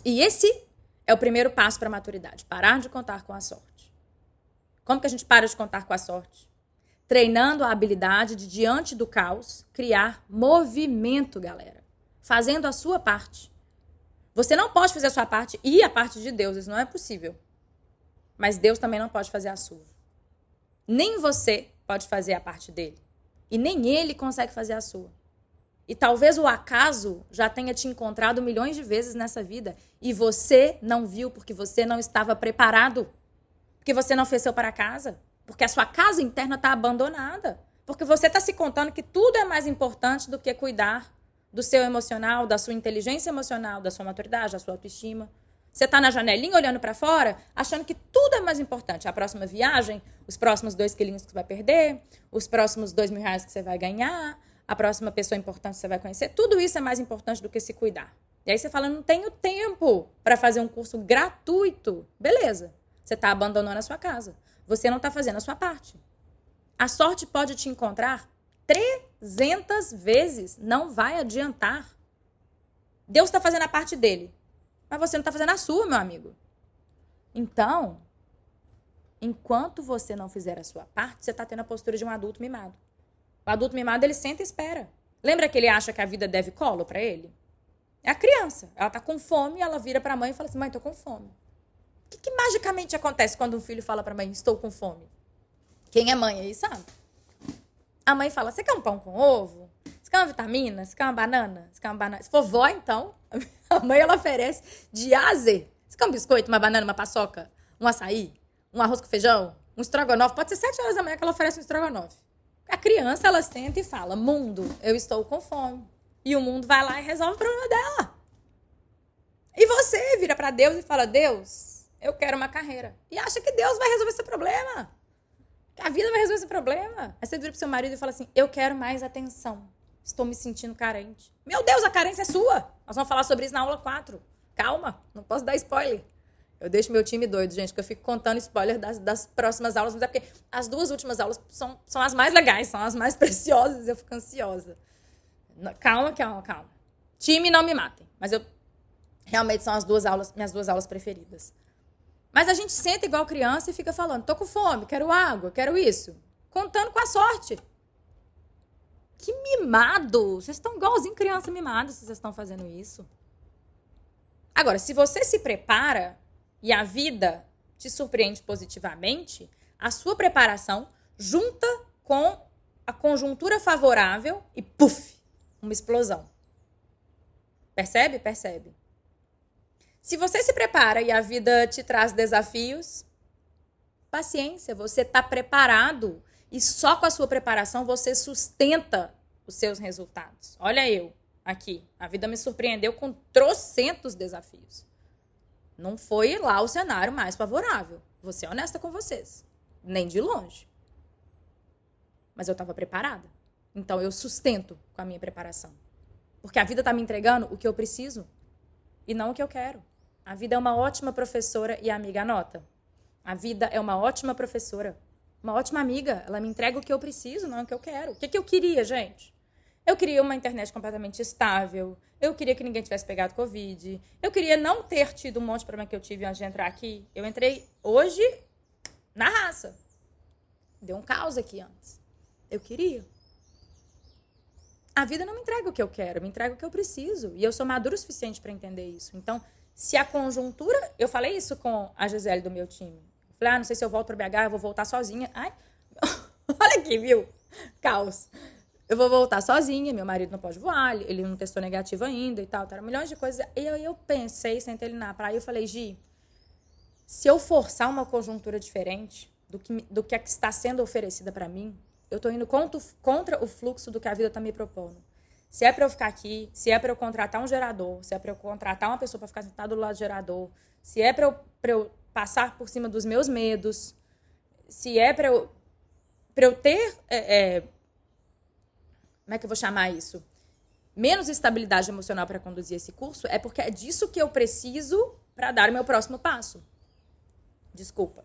E esse é o primeiro passo para a maturidade, parar de contar com a sorte. Como que a gente para de contar com a sorte? Treinando a habilidade de diante do caos criar movimento, galera. Fazendo a sua parte. Você não pode fazer a sua parte e a parte de Deus, isso não é possível. Mas Deus também não pode fazer a sua. Nem você pode fazer a parte dele. E nem ele consegue fazer a sua. E talvez o acaso já tenha te encontrado milhões de vezes nessa vida e você não viu porque você não estava preparado. Porque você não fez seu para casa. Porque a sua casa interna está abandonada. Porque você está se contando que tudo é mais importante do que cuidar do seu emocional, da sua inteligência emocional, da sua maturidade, da sua autoestima. Você está na janelinha olhando para fora, achando que tudo é mais importante. A próxima viagem, os próximos dois quilinhos que você vai perder, os próximos dois mil reais que você vai ganhar, a próxima pessoa importante que você vai conhecer. Tudo isso é mais importante do que se cuidar. E aí você fala, não tenho tempo para fazer um curso gratuito. Beleza. Você está abandonando a sua casa. Você não está fazendo a sua parte. A sorte pode te encontrar 300 vezes. Não vai adiantar. Deus está fazendo a parte dele. Mas você não está fazendo a sua, meu amigo. Então, enquanto você não fizer a sua parte, você está tendo a postura de um adulto mimado. O adulto mimado, ele senta e espera. Lembra que ele acha que a vida deve colo para ele? É a criança. Ela está com fome, ela vira para a mãe e fala assim: mãe, estou com fome. O que, que magicamente acontece quando um filho fala para a mãe: estou com fome? Quem é mãe aí sabe? A mãe fala: você quer um pão com ovo? Você quer uma vitamina? Você quer uma banana? Você quer uma banana? Se for vó, então, A mãe, ela oferece de A. Você quer um biscoito, uma banana, uma paçoca, um açaí, um arroz com feijão, um estrogonofe? Pode ser sete horas da manhã que ela oferece um estrogonofe. A criança, ela senta e fala, mundo, eu estou com fome. E o mundo vai lá e resolve o problema dela. E você vira para Deus e fala, Deus, eu quero uma carreira. E acha que Deus vai resolver esse problema. Que a vida vai resolver esse problema. Aí você vira pro seu marido e fala assim, eu quero mais atenção. Estou me sentindo carente. Meu Deus, a carência é sua. Nós vamos falar sobre isso na aula 4. Calma, não posso dar spoiler. Eu deixo meu time doido, gente, que eu fico contando spoiler das, das próximas aulas, mas é porque as duas últimas aulas são, são as mais legais, são as mais preciosas, eu fico ansiosa. Calma, calma, calma. Time, não me matem. Mas eu realmente são as duas aulas, minhas duas aulas preferidas. Mas a gente senta igual criança e fica falando: tô com fome, quero água, quero isso. Contando com a sorte. Que mimado! Vocês estão igualzinho criança mimada se vocês estão fazendo isso. Agora, se você se prepara e a vida te surpreende positivamente, a sua preparação junta com a conjuntura favorável e puf, uma explosão. Percebe? Percebe. Se você se prepara e a vida te traz desafios, paciência, você está preparado e só com a sua preparação você sustenta os seus resultados. Olha eu aqui, a vida me surpreendeu com trocentos desafios. Não foi lá o cenário mais favorável. Vou ser honesta com vocês, nem de longe. Mas eu estava preparada. Então eu sustento com a minha preparação. Porque a vida está me entregando o que eu preciso e não o que eu quero. A vida é uma ótima professora e amiga, anota. A vida é uma ótima professora, uma ótima amiga. Ela me entrega o que eu preciso, não o que eu quero. O que, que eu queria, gente? Eu queria uma internet completamente estável. Eu queria que ninguém tivesse pegado Covid. Eu queria não ter tido um monte de problema que eu tive antes de entrar aqui. Eu entrei hoje na raça. Deu um caos aqui antes. Eu queria. A vida não me entrega o que eu quero, me entrega o que eu preciso. E eu sou madura o suficiente para entender isso. Então, se a conjuntura. Eu falei isso com a Gisele do meu time. Eu falei, ah, não sei se eu volto para BH, eu vou voltar sozinha. Ai, olha aqui, viu? Caos. Eu vou voltar sozinha, meu marido não pode voar, ele não testou negativo ainda e tal, tá, milhões de coisas. E eu, eu pensei, sentei ele na praia e eu falei, Gi, se eu forçar uma conjuntura diferente do que, do que a que está sendo oferecida para mim, eu tô indo contra, contra o fluxo do que a vida tá me propondo. Se é para eu ficar aqui, se é para eu contratar um gerador, se é para eu contratar uma pessoa para ficar sentada do lado do gerador, se é para eu, eu passar por cima dos meus medos, se é para eu, eu ter. É, é, como é que eu vou chamar isso? Menos estabilidade emocional para conduzir esse curso, é porque é disso que eu preciso para dar o meu próximo passo. Desculpa.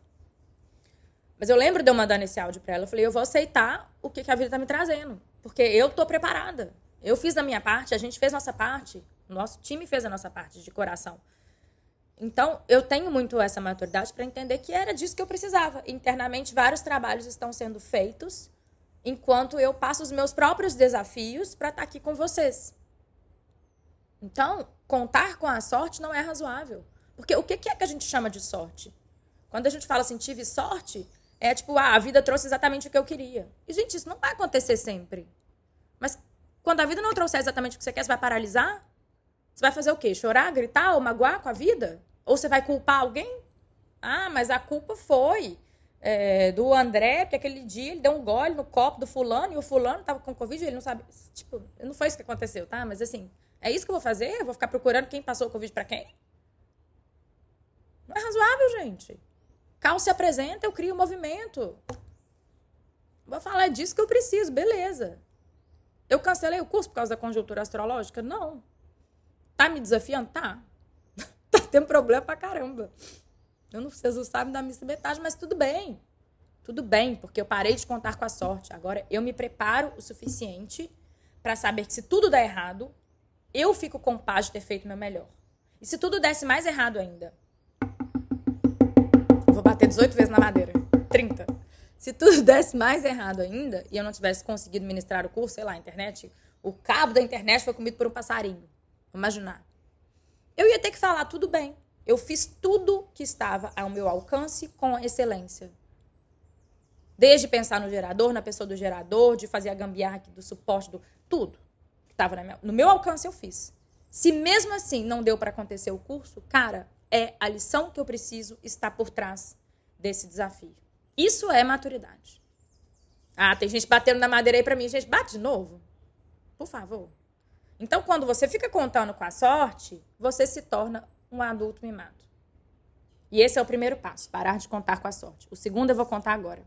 Mas eu lembro de eu mandando esse áudio para ela. Eu falei, eu vou aceitar o que, que a vida está me trazendo. Porque eu tô preparada. Eu fiz a minha parte, a gente fez nossa parte, nosso time fez a nossa parte de coração. Então, eu tenho muito essa maturidade para entender que era disso que eu precisava. Internamente, vários trabalhos estão sendo feitos enquanto eu passo os meus próprios desafios para estar tá aqui com vocês. Então, contar com a sorte não é razoável. Porque o que é que a gente chama de sorte? Quando a gente fala assim, tive sorte, é tipo, ah, a vida trouxe exatamente o que eu queria. E, gente, isso não vai acontecer sempre. Mas quando a vida não trouxer exatamente o que você quer, você vai paralisar? Você vai fazer o quê? Chorar, gritar ou magoar com a vida? Ou você vai culpar alguém? Ah, mas a culpa foi é, do André, porque aquele dia ele deu um gole no copo do fulano e o fulano tava com Covid ele não sabe. Tipo, não foi isso que aconteceu, tá? Mas assim, é isso que eu vou fazer? Eu vou ficar procurando quem passou o Covid para quem? Não é razoável, gente. Caos se apresenta, eu crio um movimento. Vou falar disso que eu preciso, beleza. Eu cancelei o curso por causa da conjuntura astrológica? Não. Tá me desafiando? Tá. tá tendo problema pra caramba. Eu não, não sabem da missa metade, mas tudo bem. Tudo bem, porque eu parei de contar com a sorte. Agora eu me preparo o suficiente para saber que se tudo der errado, eu fico com paz de ter feito o meu melhor. E se tudo desse mais errado ainda, vou bater 18 vezes na madeira. 30. Se tudo desse mais errado ainda e eu não tivesse conseguido ministrar o curso, sei lá, internet, o cabo da internet foi comido por um passarinho. Vamos imaginar. Eu ia ter que falar tudo bem. Eu fiz tudo que estava ao meu alcance com excelência. Desde pensar no gerador, na pessoa do gerador, de fazer a gambiarra do suporte, do tudo que estava no meu alcance eu fiz. Se mesmo assim não deu para acontecer o curso, cara, é a lição que eu preciso estar por trás desse desafio. Isso é maturidade. Ah, tem gente batendo na madeira aí pra mim. Gente, bate de novo. Por favor. Então, quando você fica contando com a sorte, você se torna um adulto mimado. E esse é o primeiro passo, parar de contar com a sorte. O segundo eu vou contar agora.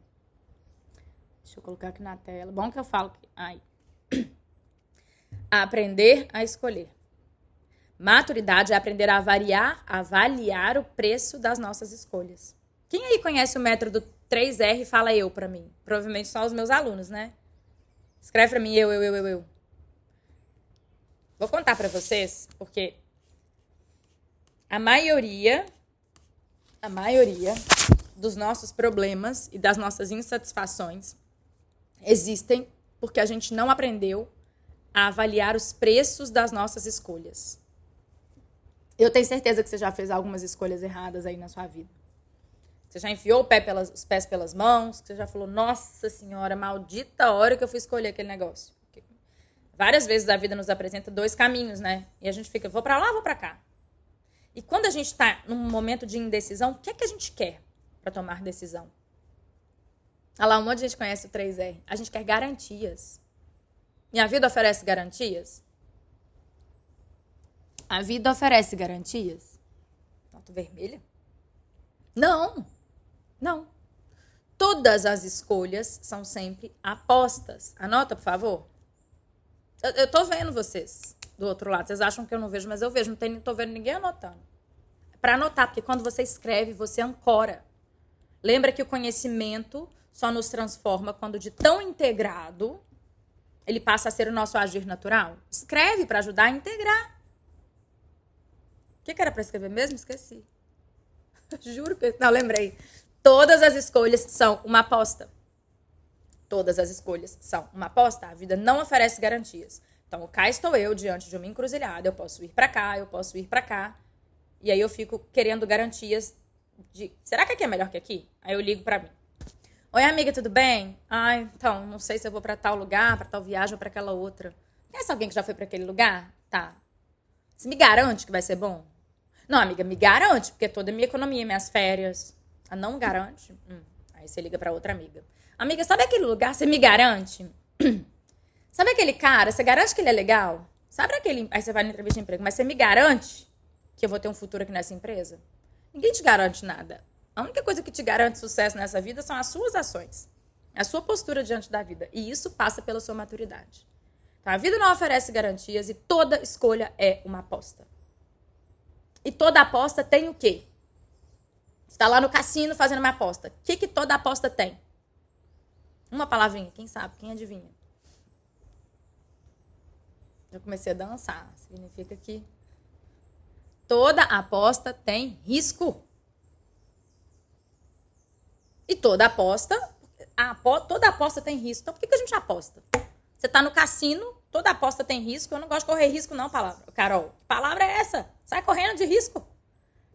Deixa eu colocar aqui na tela. Bom que eu falo que. Ai. Aprender a escolher. Maturidade é aprender a avaliar, avaliar o preço das nossas escolhas. Quem aí conhece o método 3R fala eu para mim. Provavelmente só os meus alunos, né? Escreve para mim eu, eu, eu, eu, eu. Vou contar para vocês, porque a maioria, a maioria dos nossos problemas e das nossas insatisfações existem porque a gente não aprendeu a avaliar os preços das nossas escolhas. Eu tenho certeza que você já fez algumas escolhas erradas aí na sua vida. Você já enfiou pé pelas, os pés pelas mãos, você já falou, nossa senhora, maldita hora que eu fui escolher aquele negócio. Várias vezes a vida nos apresenta dois caminhos, né? E a gente fica, vou para lá, vou para cá. E quando a gente está num momento de indecisão, o que é que a gente quer para tomar decisão? Olha lá, um monte de gente conhece o 3R. A gente quer garantias. Minha vida oferece garantias? A vida oferece garantias? Nota vermelha? Não. Não. Todas as escolhas são sempre apostas. Anota, por favor. Eu, tô vendo vocês do outro lado. Vocês acham que eu não vejo, mas eu vejo. Não tô vendo ninguém anotando. Para anotar, porque quando você escreve, você ancora. Lembra que o conhecimento só nos transforma quando de tão integrado ele passa a ser o nosso agir natural. Escreve para ajudar a integrar. O que, que era para escrever mesmo? Esqueci. Juro que. Não, lembrei. Todas as escolhas são uma aposta. Todas as escolhas são uma aposta. A vida não oferece garantias. Então, cá estou eu diante de uma encruzilhada. Eu posso ir para cá, eu posso ir para cá. E aí eu fico querendo garantias de. Será que aqui é melhor que aqui? Aí eu ligo para mim. Oi, amiga, tudo bem? Ah, então, não sei se eu vou para tal lugar, para tal viagem ou para aquela outra. Conhece alguém que já foi para aquele lugar? Tá. Você me garante que vai ser bom? Não, amiga, me garante, porque toda a minha economia, minhas férias. Ah, não garante? Hum. Aí você liga para outra amiga. Amiga, sabe aquele lugar? Você me garante? sabe aquele cara? Você garante que ele é legal? Sabe aquele. Aí você vai na entrevista de emprego, mas você me garante que eu vou ter um futuro aqui nessa empresa? Ninguém te garante nada. A única coisa que te garante sucesso nessa vida são as suas ações, a sua postura diante da vida. E isso passa pela sua maturidade. Então, a vida não oferece garantias e toda escolha é uma aposta. E toda aposta tem o quê? Você está lá no cassino fazendo uma aposta. O que, que toda aposta tem? Uma palavrinha, quem sabe, quem adivinha? Eu comecei a dançar. Significa que toda aposta tem risco. E toda aposta, a, toda aposta tem risco. Então por que, que a gente aposta? Você está no cassino, toda aposta tem risco. Eu não gosto de correr risco, não, palavra. Carol, que palavra é essa? Sai correndo de risco.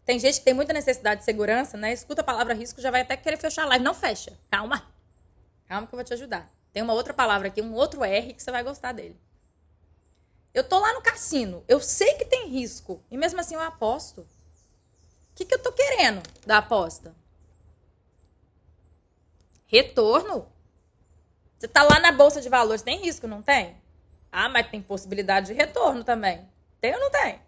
Tem gente que tem muita necessidade de segurança, né? Escuta a palavra risco, já vai até querer fechar a live. Não fecha. Calma. Calma que eu vou te ajudar. Tem uma outra palavra aqui, um outro R que você vai gostar dele. Eu tô lá no cassino. Eu sei que tem risco. E mesmo assim eu aposto. O que, que eu tô querendo da aposta? Retorno. Você tá lá na bolsa de valores, tem risco, não tem? Ah, mas tem possibilidade de retorno também. Tem ou não tem?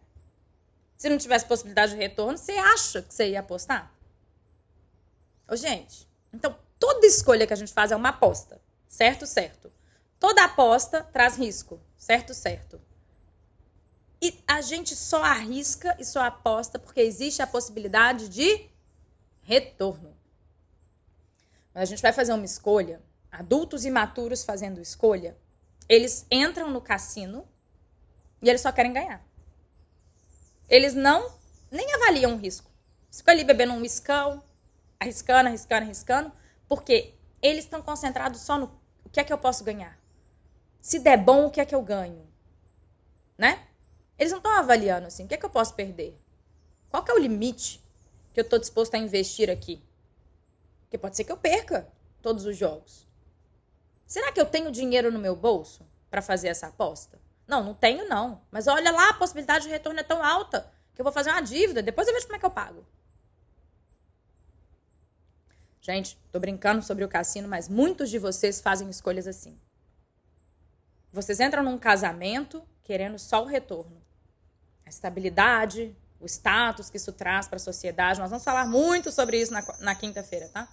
Se não tivesse possibilidade de retorno, você acha que você ia apostar? Ô, gente, então toda escolha que a gente faz é uma aposta. Certo, certo. Toda aposta traz risco. Certo, certo. E a gente só arrisca e só aposta porque existe a possibilidade de retorno. Quando a gente vai fazer uma escolha, adultos imaturos fazendo escolha, eles entram no cassino e eles só querem ganhar. Eles não nem avaliam o risco. Ficam ali bebendo um whiskão, arriscando, arriscando, arriscando, porque eles estão concentrados só no o que é que eu posso ganhar. Se der bom, o que é que eu ganho? Né? Eles não estão avaliando assim, o que é que eu posso perder? Qual que é o limite que eu estou disposto a investir aqui? Porque pode ser que eu perca todos os jogos. Será que eu tenho dinheiro no meu bolso para fazer essa aposta? Não, não tenho não. Mas olha lá, a possibilidade de retorno é tão alta que eu vou fazer uma dívida, depois eu vejo como é que eu pago. Gente, tô brincando sobre o cassino, mas muitos de vocês fazem escolhas assim. Vocês entram num casamento querendo só o retorno. A estabilidade, o status que isso traz para a sociedade. Nós vamos falar muito sobre isso na, na quinta-feira, tá?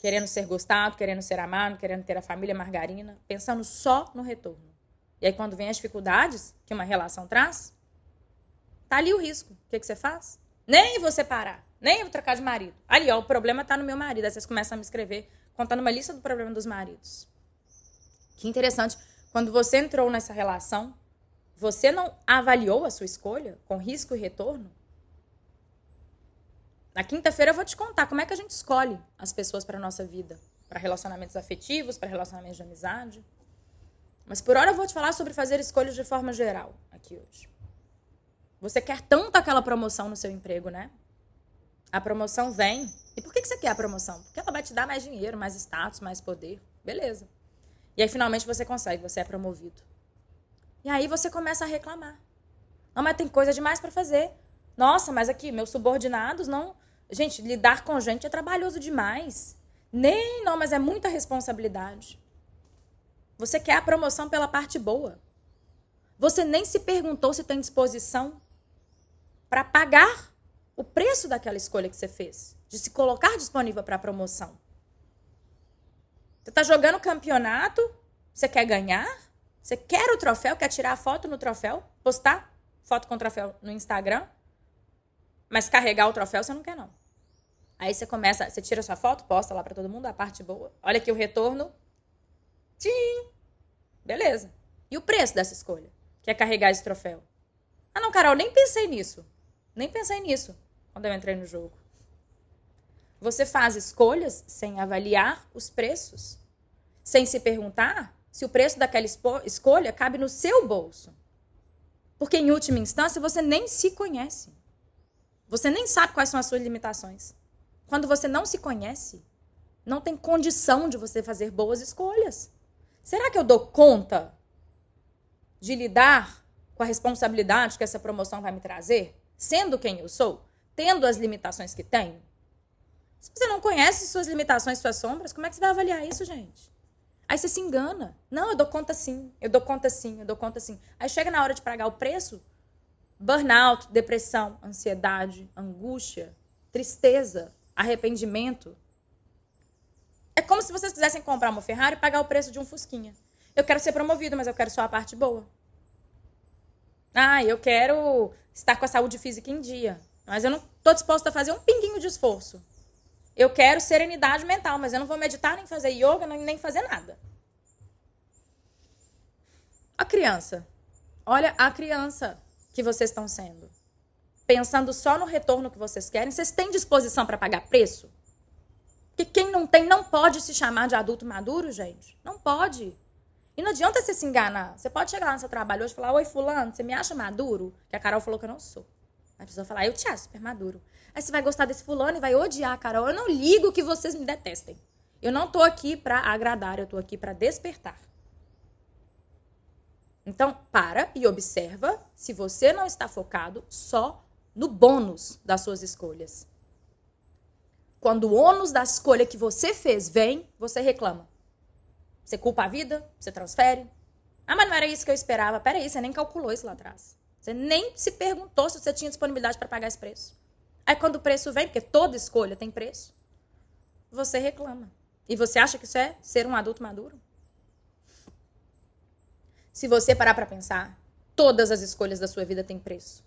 querendo ser gostado, querendo ser amado, querendo ter a família margarina, pensando só no retorno. E aí, quando vem as dificuldades que uma relação traz, tá ali o risco. O que, que você faz? Nem você parar, nem eu trocar de marido. Ali, ó, o problema tá no meu marido. Aí vocês começam a me escrever, contando uma lista do problema dos maridos. Que interessante. Quando você entrou nessa relação, você não avaliou a sua escolha com risco e retorno? Na quinta-feira eu vou te contar como é que a gente escolhe as pessoas para nossa vida, para relacionamentos afetivos, para relacionamentos de amizade. Mas por hora eu vou te falar sobre fazer escolhas de forma geral aqui hoje. Você quer tanto aquela promoção no seu emprego, né? A promoção vem. E por que você quer a promoção? Porque ela vai te dar mais dinheiro, mais status, mais poder. Beleza. E aí finalmente você consegue, você é promovido. E aí você começa a reclamar. Não, mas tem coisa demais para fazer. Nossa, mas aqui, meus subordinados não. Gente, lidar com gente é trabalhoso demais. Nem, não, mas é muita responsabilidade. Você quer a promoção pela parte boa. Você nem se perguntou se tem disposição para pagar o preço daquela escolha que você fez, de se colocar disponível para a promoção. Você está jogando campeonato, você quer ganhar, você quer o troféu, quer tirar a foto no troféu, postar foto com o troféu no Instagram, mas carregar o troféu você não quer não. Aí você começa, você tira sua foto, posta lá para todo mundo, a parte boa. Olha aqui o retorno. Tchim! Beleza. E o preço dessa escolha? Que é carregar esse troféu. Ah, não, Carol, nem pensei nisso. Nem pensei nisso quando eu entrei no jogo. Você faz escolhas sem avaliar os preços, sem se perguntar se o preço daquela escolha cabe no seu bolso. Porque, em última instância, você nem se conhece. Você nem sabe quais são as suas limitações. Quando você não se conhece, não tem condição de você fazer boas escolhas. Será que eu dou conta de lidar com a responsabilidade que essa promoção vai me trazer, sendo quem eu sou, tendo as limitações que tenho? Se você não conhece suas limitações, suas sombras, como é que você vai avaliar isso, gente? Aí você se engana. Não, eu dou conta sim, eu dou conta sim, eu dou conta sim. Aí chega na hora de pagar o preço, burnout, depressão, ansiedade, angústia, tristeza, arrependimento. É como se vocês quisessem comprar uma Ferrari e pagar o preço de um Fusquinha. Eu quero ser promovido, mas eu quero só a parte boa. Ah, eu quero estar com a saúde física em dia, mas eu não estou disposta a fazer um pinguinho de esforço. Eu quero serenidade mental, mas eu não vou meditar, nem fazer yoga, nem fazer nada. A criança. Olha a criança que vocês estão sendo. Pensando só no retorno que vocês querem, vocês têm disposição para pagar preço? Porque quem não tem não pode se chamar de adulto maduro, gente. Não pode. E não adianta você se enganar. Você pode chegar lá no seu trabalho hoje e falar: Oi, Fulano, você me acha maduro? Que a Carol falou que eu não sou. A pessoa falar: Eu te acho super maduro. Aí você vai gostar desse fulano e vai odiar a Carol. Eu não ligo que vocês me detestem. Eu não tô aqui para agradar, eu tô aqui para despertar. Então, para e observa se você não está focado só no bônus das suas escolhas. Quando o ônus da escolha que você fez vem, você reclama. Você culpa a vida, você transfere. Ah, mas não era isso que eu esperava. Peraí, você nem calculou isso lá atrás. Você nem se perguntou se você tinha disponibilidade para pagar esse preço. Aí quando o preço vem, porque toda escolha tem preço, você reclama. E você acha que isso é ser um adulto maduro? Se você parar para pensar, todas as escolhas da sua vida têm preço.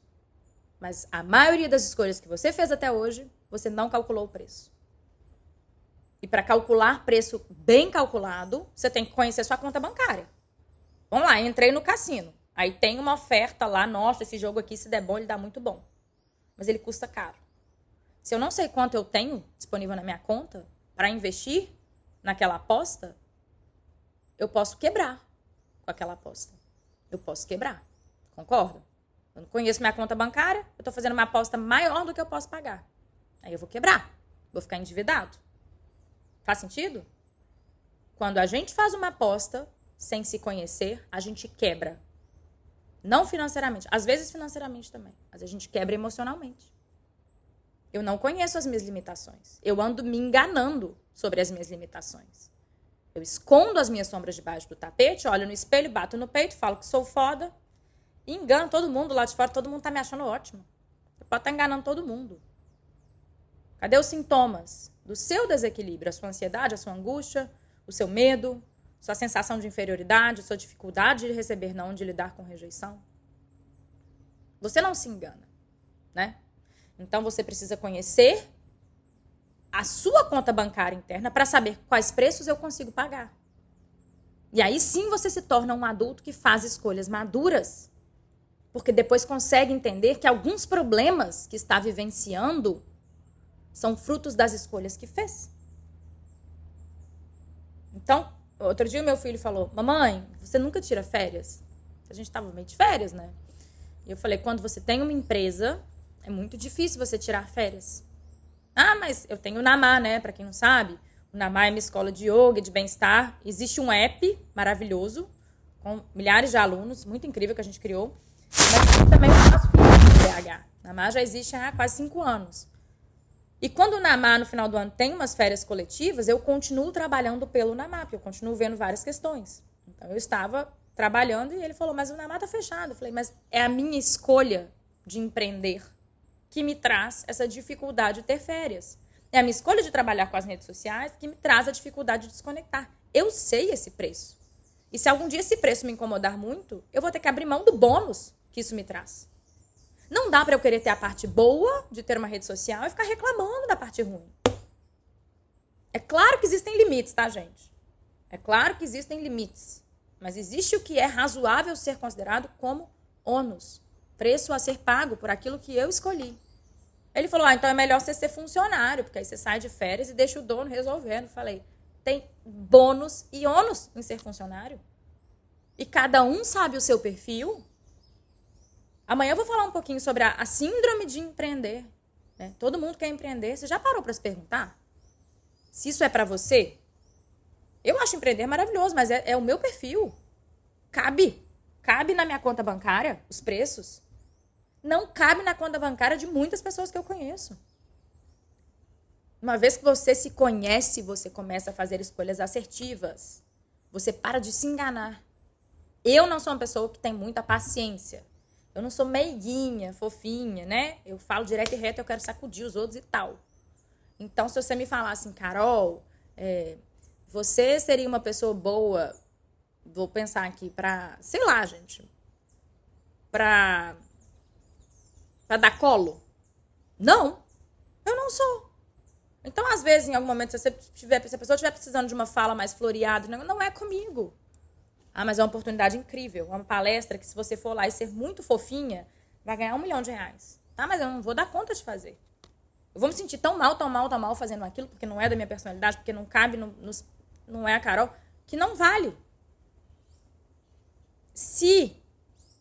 Mas a maioria das escolhas que você fez até hoje, você não calculou o preço. E para calcular preço bem calculado, você tem que conhecer sua conta bancária. Vamos lá, entrei no cassino. Aí tem uma oferta lá, nossa, esse jogo aqui, se der bom, ele dá muito bom. Mas ele custa caro. Se eu não sei quanto eu tenho disponível na minha conta para investir naquela aposta, eu posso quebrar com aquela aposta. Eu posso quebrar. Concorda? Eu não conheço minha conta bancária, eu estou fazendo uma aposta maior do que eu posso pagar. Aí eu vou quebrar. Vou ficar endividado. Faz sentido? Quando a gente faz uma aposta sem se conhecer, a gente quebra. Não financeiramente. Às vezes financeiramente também. Mas a gente quebra emocionalmente. Eu não conheço as minhas limitações. Eu ando me enganando sobre as minhas limitações. Eu escondo as minhas sombras debaixo do tapete, olho no espelho, bato no peito, falo que sou foda. E engano todo mundo lá de fora, todo mundo tá me achando ótimo. Eu posso estar tá enganando todo mundo. Cadê os sintomas do seu desequilíbrio? A sua ansiedade, a sua angústia, o seu medo, sua sensação de inferioridade, sua dificuldade de receber não, de lidar com rejeição? Você não se engana, né? Então você precisa conhecer a sua conta bancária interna para saber quais preços eu consigo pagar. E aí sim você se torna um adulto que faz escolhas maduras. Porque depois consegue entender que alguns problemas que está vivenciando são frutos das escolhas que fez. Então, outro dia meu filho falou: Mamãe, você nunca tira férias? A gente estava meio de férias, né? E eu falei: quando você tem uma empresa é muito difícil você tirar férias. Ah, mas eu tenho o Namá, né? Para quem não sabe, o Namá é uma escola de yoga, de bem-estar. Existe um app maravilhoso com milhares de alunos, muito incrível que a gente criou. Mas também o nosso filho de BH. Namar já existe há quase cinco anos. E quando o Namar, no final do ano, tem umas férias coletivas, eu continuo trabalhando pelo Namar, porque eu continuo vendo várias questões. Então, eu estava trabalhando e ele falou, mas o Namar está fechado. Eu falei, mas é a minha escolha de empreender que me traz essa dificuldade de ter férias. É a minha escolha de trabalhar com as redes sociais que me traz a dificuldade de desconectar. Eu sei esse preço. E se algum dia esse preço me incomodar muito, eu vou ter que abrir mão do bônus que isso me traz. Não dá para eu querer ter a parte boa de ter uma rede social e ficar reclamando da parte ruim. É claro que existem limites, tá, gente? É claro que existem limites. Mas existe o que é razoável ser considerado como ônus, preço a ser pago por aquilo que eu escolhi. Ele falou: ah, então é melhor você ser funcionário, porque aí você sai de férias e deixa o dono resolvendo. Falei: tem bônus e ônus em ser funcionário. E cada um sabe o seu perfil. Amanhã eu vou falar um pouquinho sobre a, a síndrome de empreender. Né? Todo mundo quer empreender. Você já parou para se perguntar? Se isso é para você? Eu acho empreender maravilhoso, mas é, é o meu perfil. Cabe. Cabe na minha conta bancária os preços não cabe na conta bancária de muitas pessoas que eu conheço. Uma vez que você se conhece, você começa a fazer escolhas assertivas. Você para de se enganar. Eu não sou uma pessoa que tem muita paciência. Eu não sou meiguinha, fofinha, né? Eu falo direto e reto, eu quero sacudir os outros e tal. Então, se você me falar assim, Carol, é, você seria uma pessoa boa, vou pensar aqui, pra, sei lá, gente, pra para dar colo? Não, eu não sou. Então, às vezes, em algum momento, se, você tiver, se a pessoa estiver precisando de uma fala mais floreada, não, não é comigo. Ah, mas é uma oportunidade incrível. Uma palestra que, se você for lá e ser muito fofinha, vai ganhar um milhão de reais. Tá, mas eu não vou dar conta de fazer. Eu vou me sentir tão mal, tão mal, tão mal fazendo aquilo, porque não é da minha personalidade, porque não cabe, nos, não é a Carol, que não vale. Se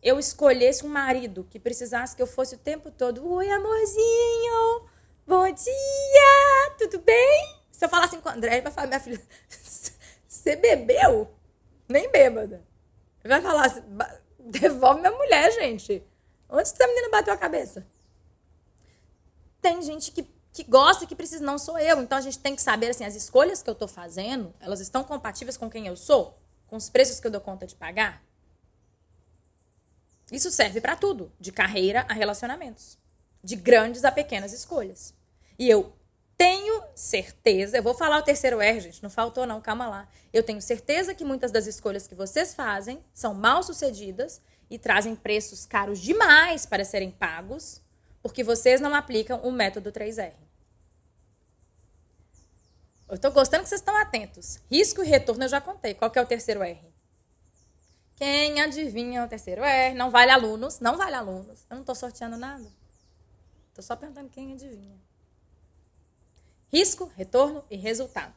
eu escolhesse um marido que precisasse que eu fosse o tempo todo, oi amorzinho, bom dia, tudo bem? Se eu falar assim com o André, ele vai falar, minha filha, você bebeu? Nem bêbada. Vai falar assim, devolve minha mulher, gente. Onde essa menina bateu a cabeça? Tem gente que, que gosta que precisa, não sou eu. Então a gente tem que saber, assim, as escolhas que eu tô fazendo, elas estão compatíveis com quem eu sou? Com os preços que eu dou conta de pagar? Isso serve para tudo, de carreira a relacionamentos, de grandes a pequenas escolhas. E eu tenho certeza, eu vou falar o terceiro R, gente, não faltou não, calma lá. Eu tenho certeza que muitas das escolhas que vocês fazem são mal sucedidas e trazem preços caros demais para serem pagos, porque vocês não aplicam o método 3R. Eu estou gostando que vocês estão atentos. Risco e retorno eu já contei. Qual que é o terceiro R? Quem adivinha o terceiro R? Não vale alunos. Não vale alunos. Eu não estou sorteando nada. Estou só perguntando quem adivinha. Risco, retorno e resultado.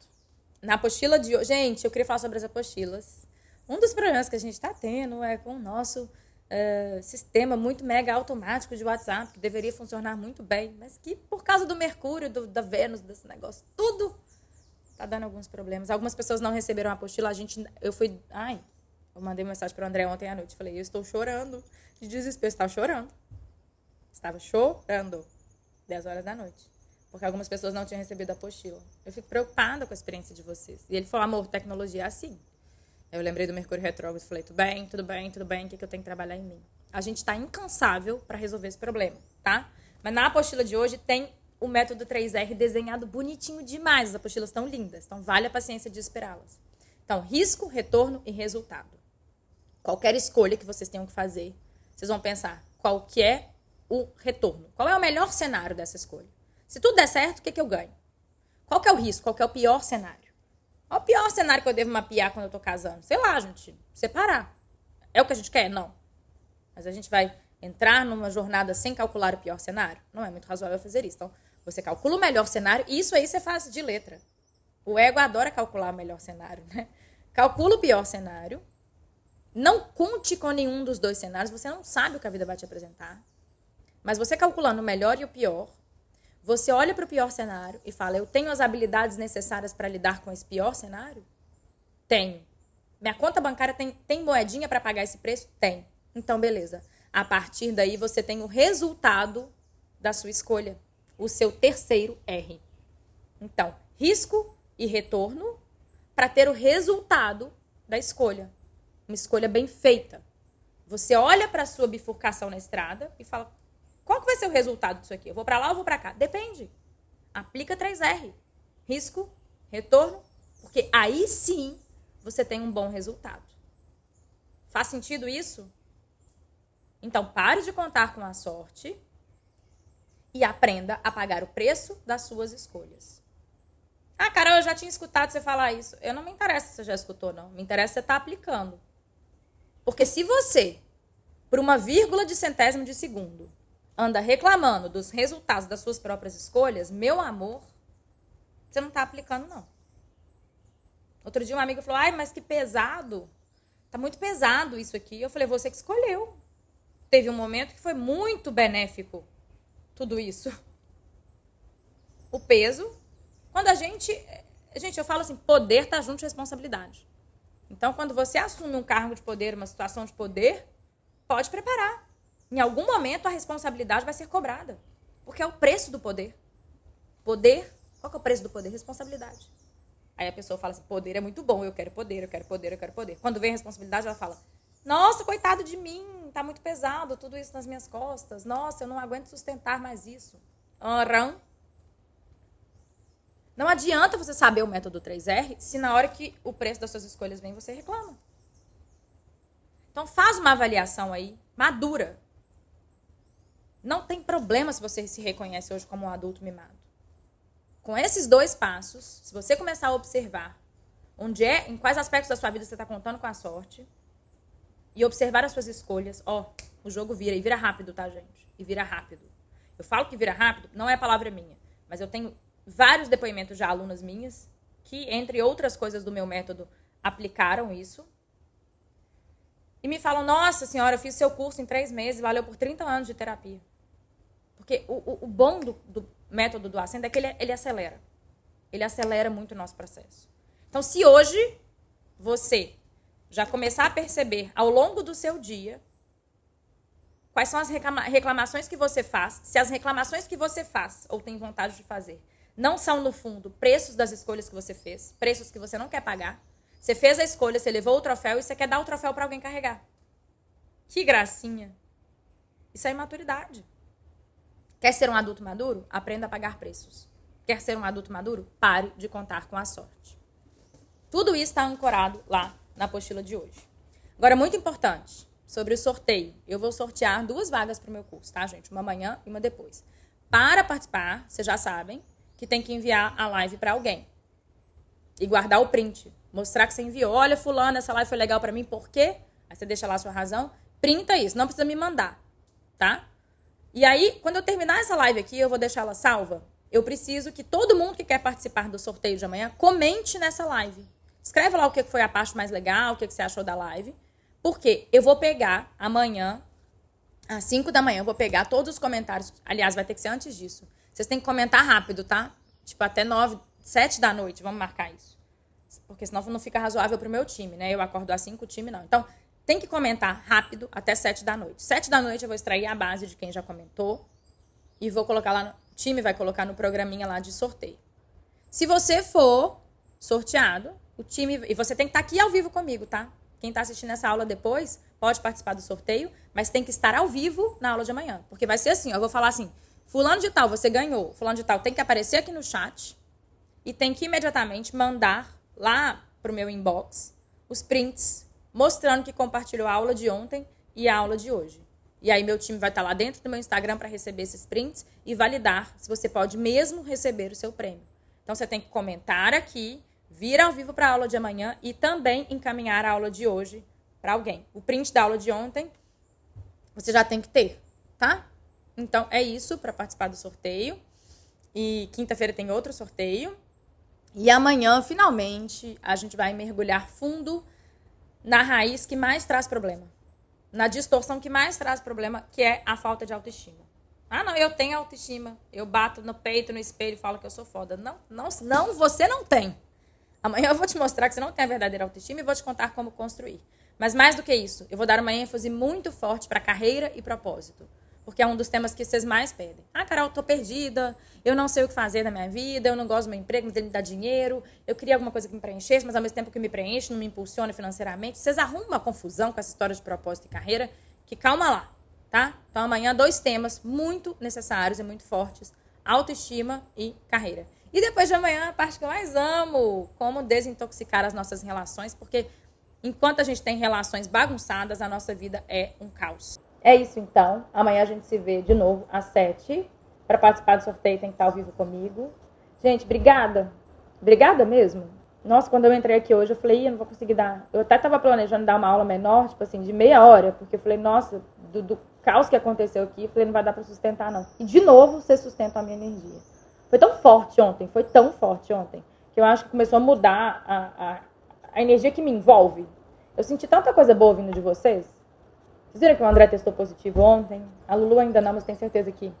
Na apostila de hoje. Gente, eu queria falar sobre as apostilas. Um dos problemas que a gente está tendo é com o nosso uh, sistema muito mega automático de WhatsApp, que deveria funcionar muito bem, mas que por causa do Mercúrio, do, da Vênus, desse negócio, tudo tá dando alguns problemas. Algumas pessoas não receberam a apostila. A gente. Eu fui. Ai, eu mandei uma mensagem para o André ontem à noite. Falei, eu estou chorando de desespero. Estava chorando. Estava chorando. 10 horas da noite. Porque algumas pessoas não tinham recebido a apostila. Eu fico preocupada com a experiência de vocês. E ele falou, amor, tecnologia é assim. Eu lembrei do Mercúrio Retrógrado falei, tudo bem, tudo bem, tudo bem, o que, que eu tenho que trabalhar em mim? A gente está incansável para resolver esse problema, tá? Mas na apostila de hoje tem o método 3R desenhado bonitinho demais. As apostilas estão lindas, então vale a paciência de esperá-las. Então, risco, retorno e resultado qualquer escolha que vocês tenham que fazer, vocês vão pensar qual que é o retorno. Qual é o melhor cenário dessa escolha? Se tudo der certo, o que, que eu ganho? Qual que é o risco? Qual que é o pior cenário? Qual é o pior cenário que eu devo mapear quando eu tô casando? Sei lá, gente, separar. É o que a gente quer? Não. Mas a gente vai entrar numa jornada sem calcular o pior cenário? Não é muito razoável fazer isso. Então, você calcula o melhor cenário e isso aí você faz de letra. O ego adora calcular o melhor cenário, né? Calcula o pior cenário, não conte com nenhum dos dois cenários, você não sabe o que a vida vai te apresentar. Mas você calculando o melhor e o pior, você olha para o pior cenário e fala: Eu tenho as habilidades necessárias para lidar com esse pior cenário? Tenho. Minha conta bancária tem, tem moedinha para pagar esse preço? Tem. Então, beleza. A partir daí, você tem o resultado da sua escolha, o seu terceiro R. Então, risco e retorno para ter o resultado da escolha. Uma escolha bem feita. Você olha para a sua bifurcação na estrada e fala: qual que vai ser o resultado disso aqui? Eu vou para lá ou vou para cá? Depende. Aplica 3R. Risco, retorno, porque aí sim você tem um bom resultado. Faz sentido isso? Então, pare de contar com a sorte e aprenda a pagar o preço das suas escolhas. Ah, Carol, eu já tinha escutado você falar isso. Eu não me interessa se você já escutou, não. Me interessa se você está aplicando. Porque se você, por uma vírgula de centésimo de segundo, anda reclamando dos resultados das suas próprias escolhas, meu amor, você não está aplicando, não. Outro dia uma amiga falou, ai, mas que pesado. Tá muito pesado isso aqui. Eu falei, você que escolheu. Teve um momento que foi muito benéfico tudo isso. O peso. Quando a gente. Gente, eu falo assim, poder tá junto de responsabilidade. Então, quando você assume um cargo de poder, uma situação de poder, pode preparar. Em algum momento a responsabilidade vai ser cobrada. Porque é o preço do poder. Poder. Qual que é o preço do poder? Responsabilidade. Aí a pessoa fala assim: poder é muito bom, eu quero poder, eu quero poder, eu quero poder. Quando vem a responsabilidade, ela fala: nossa, coitado de mim, tá muito pesado tudo isso nas minhas costas. Nossa, eu não aguento sustentar mais isso. Arão. Não adianta você saber o método 3R se na hora que o preço das suas escolhas vem, você reclama. Então faz uma avaliação aí, madura. Não tem problema se você se reconhece hoje como um adulto mimado. Com esses dois passos, se você começar a observar onde é, em quais aspectos da sua vida você está contando com a sorte, e observar as suas escolhas, ó, o jogo vira e vira rápido, tá, gente? E vira rápido. Eu falo que vira rápido, não é palavra minha, mas eu tenho vários depoimentos de alunas minhas que, entre outras coisas do meu método, aplicaram isso. E me falam, nossa senhora, eu fiz seu curso em três meses, valeu por 30 anos de terapia. Porque o, o, o bom do, do, método do Ascenda é que ele, ele acelera. Ele acelera muito o nosso processo. Então, se hoje você já começar a perceber ao longo do seu dia quais são as reclama reclamações que você faz, se as reclamações que você faz ou tem vontade de fazer não são, no fundo, preços das escolhas que você fez, preços que você não quer pagar. Você fez a escolha, você levou o troféu e você quer dar o troféu para alguém carregar. Que gracinha. Isso é imaturidade. Quer ser um adulto maduro? Aprenda a pagar preços. Quer ser um adulto maduro? Pare de contar com a sorte. Tudo isso está ancorado lá na apostila de hoje. Agora, muito importante, sobre o sorteio. Eu vou sortear duas vagas para o meu curso, tá, gente? Uma amanhã e uma depois. Para participar, vocês já sabem que tem que enviar a live para alguém. E guardar o print. Mostrar que você enviou. Olha, fulano, essa live foi legal para mim, por quê? Aí você deixa lá a sua razão. Printa isso, não precisa me mandar, tá? E aí, quando eu terminar essa live aqui, eu vou deixar ela salva. Eu preciso que todo mundo que quer participar do sorteio de amanhã comente nessa live. Escreve lá o que foi a parte mais legal, o que você achou da live. Porque eu vou pegar amanhã, às 5 da manhã, eu vou pegar todos os comentários. Aliás, vai ter que ser antes disso. Vocês têm que comentar rápido, tá? Tipo, até 9, 7 da noite, vamos marcar isso. Porque senão não fica razoável pro meu time, né? Eu acordo às 5, o time não. Então, tem que comentar rápido até 7 da noite. 7 da noite eu vou extrair a base de quem já comentou e vou colocar lá no o time vai colocar no programinha lá de sorteio. Se você for sorteado, o time e você tem que estar tá aqui ao vivo comigo, tá? Quem está assistindo essa aula depois pode participar do sorteio, mas tem que estar ao vivo na aula de amanhã, porque vai ser assim, eu vou falar assim: fulano de tal, você ganhou. Fulano de tal tem que aparecer aqui no chat e tem que imediatamente mandar lá pro meu inbox os prints mostrando que compartilhou a aula de ontem e a aula de hoje. E aí meu time vai estar lá dentro do meu Instagram para receber esses prints e validar se você pode mesmo receber o seu prêmio. Então você tem que comentar aqui, vir ao vivo para a aula de amanhã e também encaminhar a aula de hoje para alguém. O print da aula de ontem você já tem que ter, tá? Então é isso para participar do sorteio. E quinta-feira tem outro sorteio. E amanhã, finalmente, a gente vai mergulhar fundo na raiz que mais traz problema. Na distorção que mais traz problema, que é a falta de autoestima. Ah, não, eu tenho autoestima. Eu bato no peito, no espelho e falo que eu sou foda. Não, não, não, você não tem. Amanhã eu vou te mostrar que você não tem a verdadeira autoestima e vou te contar como construir. Mas mais do que isso, eu vou dar uma ênfase muito forte para carreira e propósito. Porque é um dos temas que vocês mais pedem. Ah, Carol, eu tô perdida, eu não sei o que fazer na minha vida, eu não gosto do meu emprego, mas ele me dá dinheiro, eu queria alguma coisa que me preenchesse, mas ao mesmo tempo que me preenche, não me impulsiona financeiramente. Vocês arrumam uma confusão com essa história de propósito e carreira, que calma lá, tá? Então amanhã dois temas muito necessários e muito fortes, autoestima e carreira. E depois de amanhã, a parte que eu mais amo, como desintoxicar as nossas relações, porque enquanto a gente tem relações bagunçadas, a nossa vida é um caos. É isso então. Amanhã a gente se vê de novo às sete. Para participar do sorteio tem que estar ao vivo comigo. Gente, obrigada. Obrigada mesmo. Nossa, quando eu entrei aqui hoje, eu falei, eu não vou conseguir dar. Eu até estava planejando dar uma aula menor, tipo assim, de meia hora, porque eu falei, nossa, do, do caos que aconteceu aqui, eu falei, não vai dar para sustentar, não. E de novo, você sustenta a minha energia. Foi tão forte ontem, foi tão forte ontem, que eu acho que começou a mudar a, a, a energia que me envolve. Eu senti tanta coisa boa vindo de vocês. Vocês viram que o André testou positivo ontem? A Lulu ainda não, mas tenho certeza que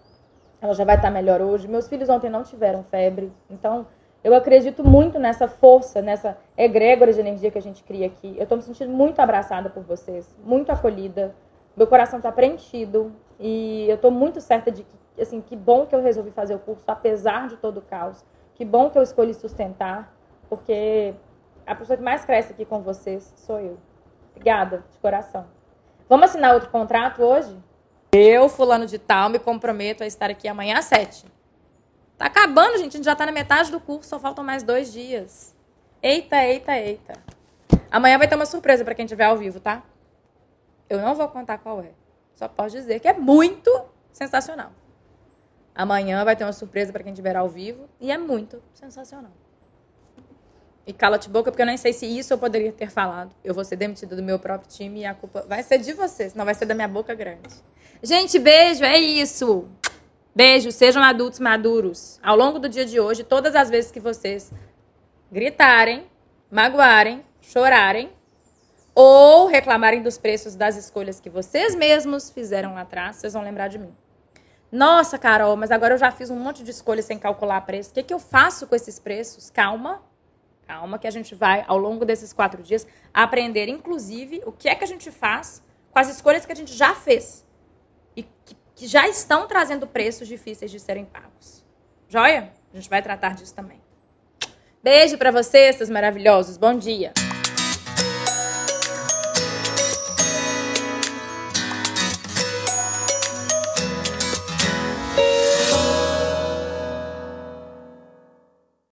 ela já vai estar melhor hoje. Meus filhos ontem não tiveram febre. Então, eu acredito muito nessa força, nessa egrégora de energia que a gente cria aqui. Eu estou me sentindo muito abraçada por vocês, muito acolhida. Meu coração está preenchido e eu estou muito certa de que, assim, que bom que eu resolvi fazer o curso, apesar de todo o caos. Que bom que eu escolhi sustentar, porque a pessoa que mais cresce aqui com vocês sou eu. Obrigada, de coração. Vamos assinar outro contrato hoje? Eu, fulano de tal, me comprometo a estar aqui amanhã às sete. Tá acabando, gente. A gente já tá na metade do curso, só faltam mais dois dias. Eita, eita, eita. Amanhã vai ter uma surpresa para quem estiver ao vivo, tá? Eu não vou contar qual é. Só posso dizer que é muito sensacional. Amanhã vai ter uma surpresa para quem estiver ao vivo e é muito sensacional. E cala-te boca, porque eu nem sei se isso eu poderia ter falado. Eu vou ser demitida do meu próprio time e a culpa vai ser de vocês, não vai ser da minha boca grande. Gente, beijo, é isso. Beijo, sejam adultos maduros. Ao longo do dia de hoje, todas as vezes que vocês gritarem, magoarem, chorarem ou reclamarem dos preços das escolhas que vocês mesmos fizeram lá atrás, vocês vão lembrar de mim. Nossa, Carol, mas agora eu já fiz um monte de escolhas sem calcular preço. O que, que eu faço com esses preços? Calma, calma, que a gente vai, ao longo desses quatro dias, aprender, inclusive, o que é que a gente faz com as escolhas que a gente já fez e que, que já estão trazendo preços difíceis de serem pagos. Joia? A gente vai tratar disso também. Beijo para vocês, seus maravilhosos. Bom dia.